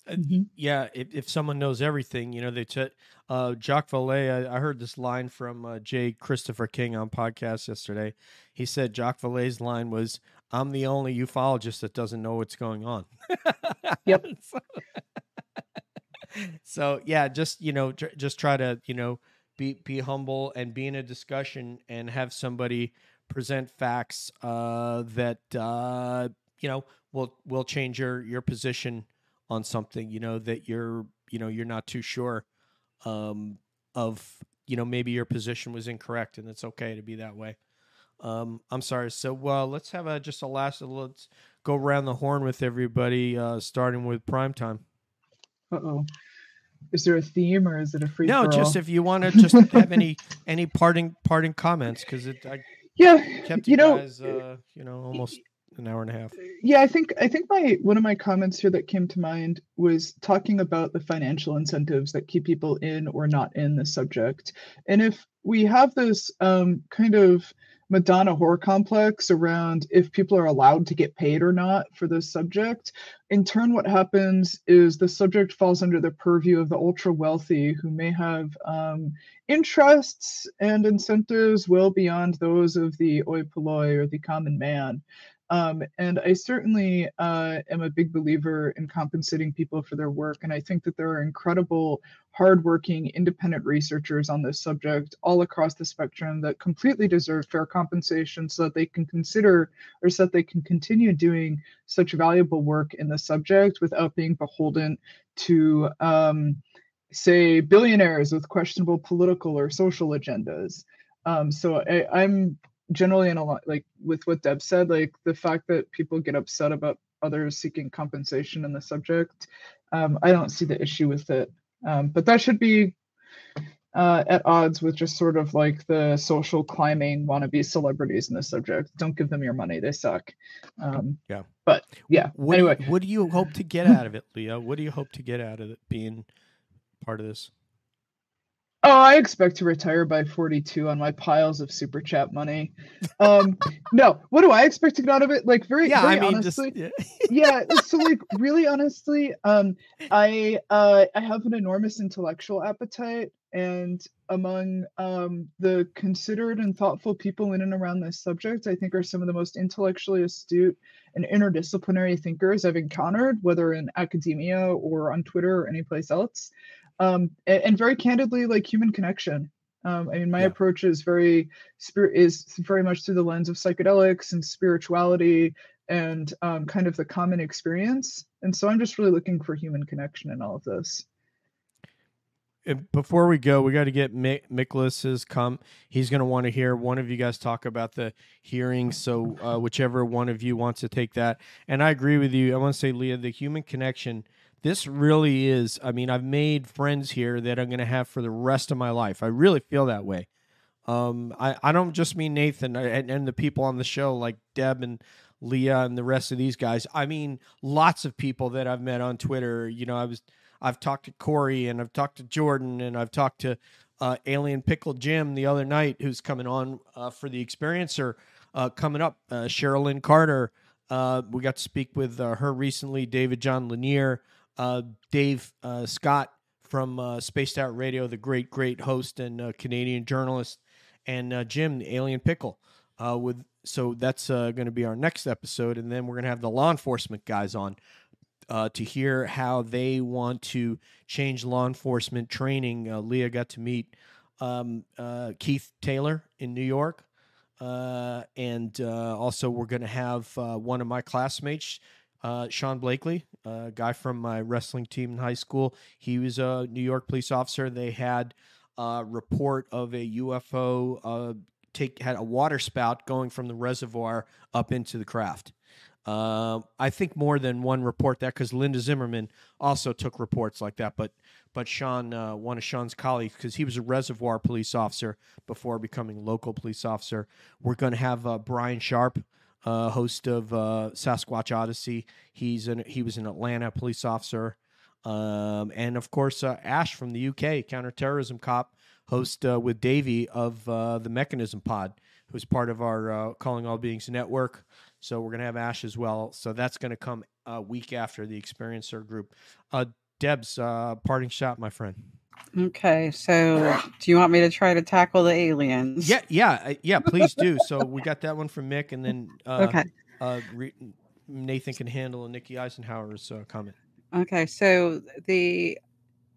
Mhm. yeah, if, if someone knows everything, you know, they said, uh, Jacques Vallée, I, I heard this line from uh, Jay Christopher King on podcast yesterday. He said Jacques Vallée's line was, I'm the only ufologist that doesn't know what's going on. Yep. so, so, yeah, just, you know, tr- just try to, you know, be, be humble and be in a discussion and have somebody present facts uh, that, uh, you know, will, will change your, your position on something you know that you're you know you're not too sure um of you know maybe your position was incorrect and it's okay to be that way. Um i'm sorry. So uh let's have a just a last let's go around the horn with everybody uh starting with prime time. Uh-oh. Is there a theme or is it a free no just if you want to just have any any parting parting comments because it i yeah, kept you, you know, guys uh you know almost an hour and a half. Yeah i think i think my one of my comments here that came to mind was talking about the financial incentives that keep people in or not in the subject. And if we have this um, kind of madonna whore complex around if people are allowed to get paid or not for this subject in turn what happens is the subject falls under the purview of the ultra wealthy who may have um, interests and incentives well beyond those of the oi polloi or the common man um, and I certainly uh, am a big believer in compensating people for their work. And I think that there are incredible, hardworking, independent researchers on this subject all across the spectrum that completely deserve fair compensation so that they can consider or so that they can continue doing such valuable work in the subject without being beholden to, um, say, billionaires with questionable political or social agendas. Um, so I, I'm generally in a lot like with what Deb said, like the fact that people get upset about others seeking compensation in the subject, um, I don't see the issue with it. Um, but that should be uh, at odds with just sort of like the social climbing wannabe celebrities in the subject. Don't give them your money; they suck. Um, Yeah. But yeah. what anyway, what do you hope to get out of it leah what do you hope to get out of it being part of this Oh, I expect to retire by 42 on my piles of super chat money. Um, no, what do I expect to get out of it? Like very, yeah very i mean honestly, just yeah. So like really honestly, um, I uh, I have an enormous intellectual appetite, and among um, the considered and thoughtful people in and around this subject, I think are some of the most intellectually astute and interdisciplinary thinkers I've encountered, whether in academia or on Twitter or anyplace else um, and, and very candidly, like human connection. Um, I mean, my Yeah. approach is very spirit is very much through the lens of psychedelics and spirituality and um, kind of the common experience. And so I'm just really looking for human connection in all of this. And before we go, we got to get Mick, Miklas's come. He's going to want to hear one of you guys talk about the hearing. So, uh, whichever one of you wants to take that. And I agree with you. I want to say, Leah, the human connection. This really is. I mean, I've made friends here that I'm going to have for the rest of my life. I really feel that way. Um, I, I don't just mean Nathan and, and the people on the show like Deb and Leah and the rest of these guys. I mean, lots of people that I've met on Twitter. You know, I was I've talked to Corey and I've talked to Jordan and I've talked to uh, Alien Pickle Jim the other night, who's coming on uh, for the Experiencer uh, coming up. Uh, Sherilyn Carter. Uh, we got to speak with uh, her recently. David John Lanier, uh, Dave uh, Scott from uh, Spaced Out Radio, the great, great host and uh, Canadian journalist, and uh, Jim, the Alien Pickle. With so that's going to be our next episode, and then we're going to have the law enforcement guys on to hear how they want to change law enforcement training. Leah got to meet um, Keith Taylor in New York. Uh, and uh, also, we're going to have uh, one of my classmates, Sean Blakely, a guy from my wrestling team in high school. He was a New York police officer. They had a report of a UFO uh, take had a water spout going from the reservoir up into the craft. Uh, I think more than one report that because Linda Zimmerman also took reports like that. But but Sean, uh, one of Sean's colleagues, because he was a reservoir police officer before becoming local police officer. We're going to have uh, Brian Sharp, uh, host of uh, Sasquatch Odyssey. He's an, he was an Atlanta police officer, um, and of course uh, Ash from the UK, counterterrorism cop, host uh, with Davey of uh, the Mechanism Pod, who's part of our uh, Calling All Beings network. So we're gonna have Ash as well. So that's gonna come a week after the Experiencer group. Deb's parting shot, my friend. Okay, so do you want me to try to tackle the aliens? Yeah, yeah, yeah. Please do. So we got that one from Mick, and then uh, Okay. uh, re- Nathan can handle Nikki Eisenhower's uh, comment. Okay, so the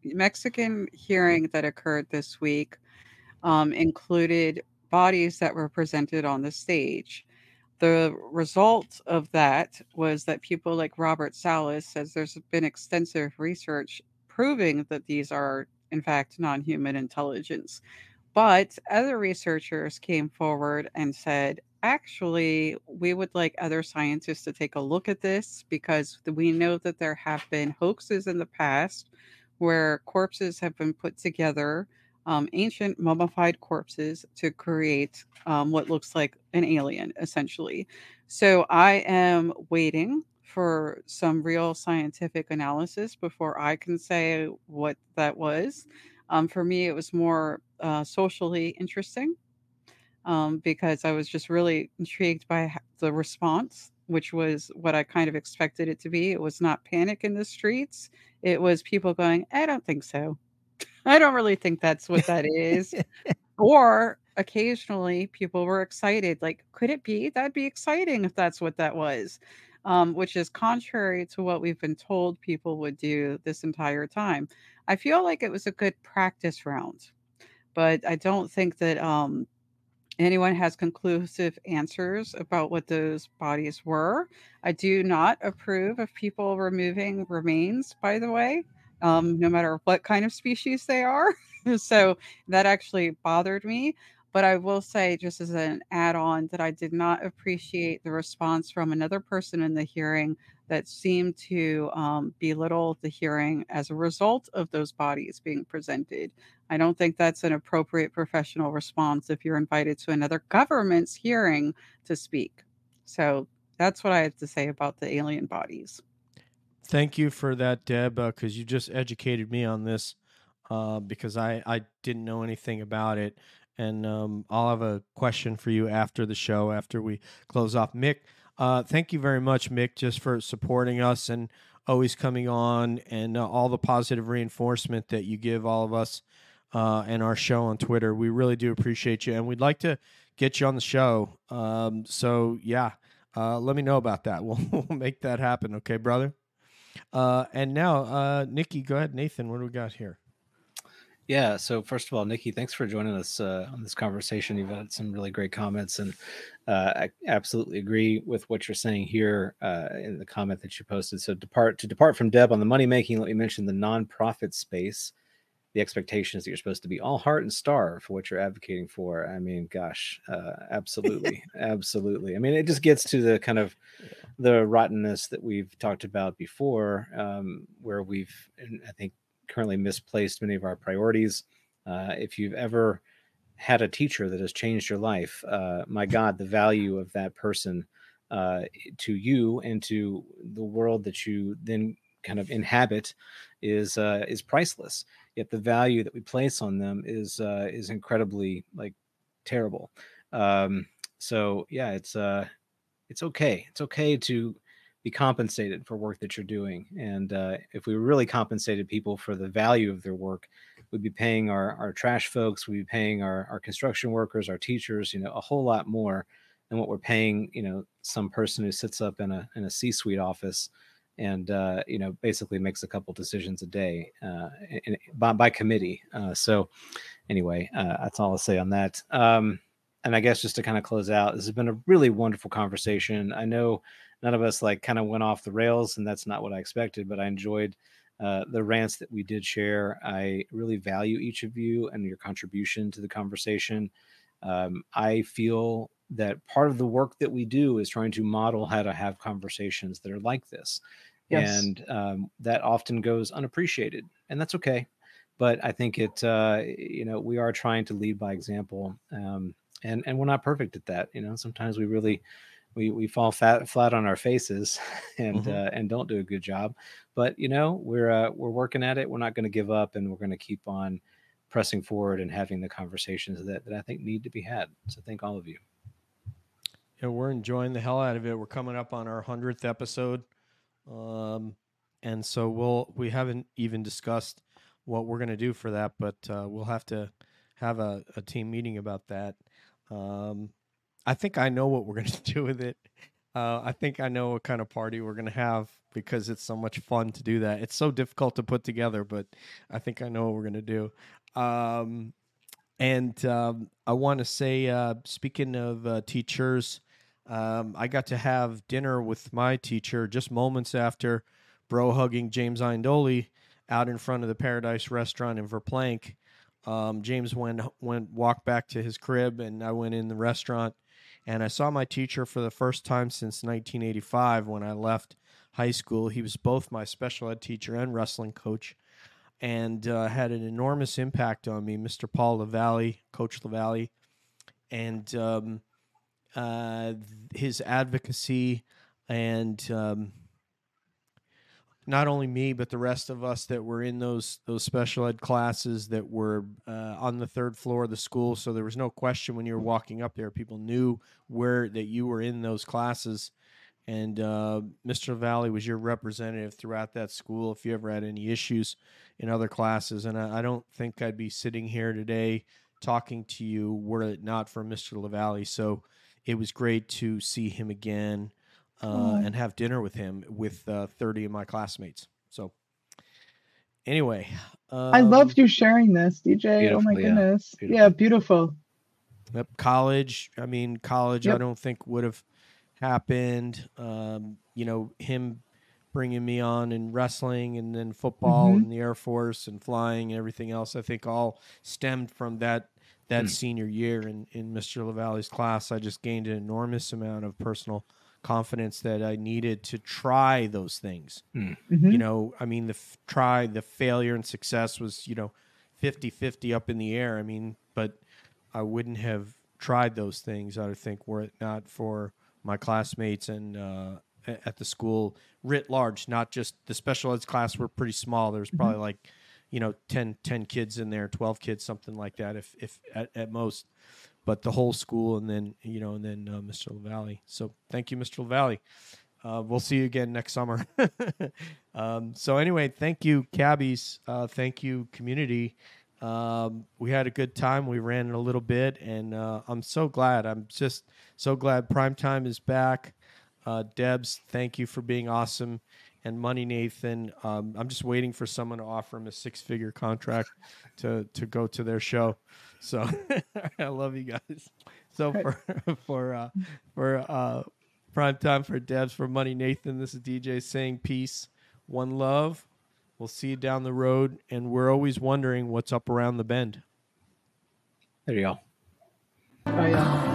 Mexican hearing that occurred this week um, included bodies that were presented on the stage. The result of that was that people like Robert Salas says there's been extensive research proving that these are, in fact, non human intelligence. But other researchers came forward and said, actually, we would like other scientists to take a look at this because we know that there have been hoaxes in the past where corpses have been put together, um, ancient mummified corpses, to create um, what looks like an alien, essentially. So I am waiting for some real scientific analysis before I can say what that was. Um, for me, it was more uh, socially interesting um, because I was just really intrigued by the response, which was what I kind of expected it to be. It was not panic in the streets, it was people going, I don't think so. I don't really think that's what that is. or occasionally people were excited, like, could it be? That'd be exciting if that's what that was. Um, which is contrary to what we've been told people would do this entire time. I feel like it was a good practice round, but I don't think that um, anyone has conclusive answers about what those bodies were. I do not approve of people removing remains, by the way, um, no matter what kind of species they are. so that actually bothered me. But I will say, just as an add on, that I did not appreciate the response from another person in the hearing that seemed to um, belittle the hearing as a result of those bodies being presented. I don't think that's an appropriate professional response if you're invited to another government's hearing to speak. So that's what I have to say about the alien bodies. Thank you for that, Deb, because you just educated me on this uh, because I, I didn't know anything about it. And um, I'll have a question for you after the show, after we close off. Mick, uh, thank you very much, Mick, just for supporting us and always coming on and uh, all the positive reinforcement that you give all of us uh, and our show on Twitter. We really do appreciate you. And we'd like to get you on the show. Um, so, yeah, uh, let me know about that. We'll, we'll make that happen. Okay, brother? Uh, and now, uh, Nikki, go ahead. Nathan, what do we got here? Yeah. So first of all, Nikki, thanks for joining us uh, on this conversation. You've had some really great comments, and uh, I absolutely agree with what you're saying here uh, in the comment that you posted. So depart to depart from Deb on the money making. Let me mention the nonprofit space. The expectation is that you're supposed to be all heart and star for what you're advocating for. I mean, gosh, uh, absolutely, absolutely. I mean, it just gets to the kind of the rottenness that we've talked about before, um, where we've, I think, currently misplaced many of our priorities. Uh, if you've ever had a teacher that has changed your life, uh, my God, the value of that person uh, to you and to the world that you then kind of inhabit is uh, is priceless. Yet the value that we place on them is uh, is incredibly like terrible. Um, so yeah, it's uh, it's okay. It's okay to be compensated for work that you're doing. And uh, if we really compensated people for the value of their work, we'd be paying our, our trash folks, we'd be paying our, our construction workers, our teachers, you know, a whole lot more than what we're paying, you know, some person who sits up in a in a C-suite office and uh, you know basically makes a couple decisions a day uh, in, by, by committee. Uh, so anyway, uh, that's all I'll say on that. Um, and I guess just to kind of close out, this has been a really wonderful conversation. I know none of us like kind of went off the rails, and that's not what I expected. But I enjoyed uh, the rants that we did share. I really value each of you and your contribution to the conversation. Um, I feel that part of the work that we do is trying to model how to have conversations that are like this. Yes. And um, that often goes unappreciated, and that's okay. But I think it, uh, you know, we are trying to lead by example, um, and and we're not perfect at that. You know, sometimes we really we we fall fat, flat on our faces and Mhm. uh, and don't do a good job. But you know, we're uh, we're working at it. We're not going to give up, and we're going to keep on pressing forward and having the conversations that that I think need to be had. So thank all of you. Yeah, we're enjoying the hell out of it. We're coming up on our hundredth episode, um, and so we'll we haven't even discussed what we're going to do for that, but uh, we'll have to have a, a team meeting about that. Um, I think I know what we're going to do with it. Uh, I think I know what kind of party we're going to have because it's so much fun to do that. It's so difficult to put together, but I think I know what we're going to do. Um, and um, I want to say, uh, speaking of uh, teachers, um, I got to have dinner with my teacher just moments after bro hugging James Iandoli out in front of the Paradise Restaurant in Verplanck. Um, James went went walked back to his crib, and I went in the restaurant, and I saw my teacher for the first time since 1985 when I left high school. He was both my special ed teacher and wrestling coach, and uh, had an enormous impact on me, Mr. Paul Lavalle, Coach Lavalle, and um, uh, his advocacy and um, not only me but the rest of us that were in those those special ed classes that were uh, on the third floor of the school. So there was no question when you were walking up there people knew where that you were in those classes. And uh, mr valley was your representative throughout that school if you ever had any issues in other classes. And i, I don't think i'd be sitting here today talking to you were it not for mr lavalle so it was great to see him again uh, Aw. and have dinner with him with uh, 30 of my classmates. So, anyway, I um, loved you sharing this, DJ. oh my Beautiful, yeah. goodness. Beautiful. Yeah, beautiful. Yep, college. I mean, college. I don't think would have happened. Um, you know, him bringing me on in wrestling and then football Mhm. and the Air Force and flying and everything else. I think all stemmed from that that Hmm. senior year in in Mr. Lavalle's class. I just gained an enormous amount of personal confidence that I needed to try those things. Mhm. you know i mean the f- try the failure and success was you know 50 50 up in the air. I mean but i wouldn't have tried those things i think were it not for my classmates and uh, at the school writ large not just the special ed class were pretty small. There's probably like you know 10 10 kids in there 12 kids something like that if if at, at most but the whole school and then you know and then uh, mr Valley. so thank you mr Valley. Uh, we'll see you again next summer. um, so anyway, thank you, cabbies. Uh, thank you, community. Um, we had a good time. We ran a little bit, and uh, I'm so glad. I'm just so glad Primetime is back. Uh, Debs, thank you for being awesome. And Money Nathan, um, I'm just waiting for someone to offer him a six figure contract to to go to their show. So I love you guys. So for for uh, for uh, prime time for Debs for Money Nathan, this is DJ saying peace, one love. We'll see you down the road, and we're always wondering what's up around the bend. There you go. Oh, yeah.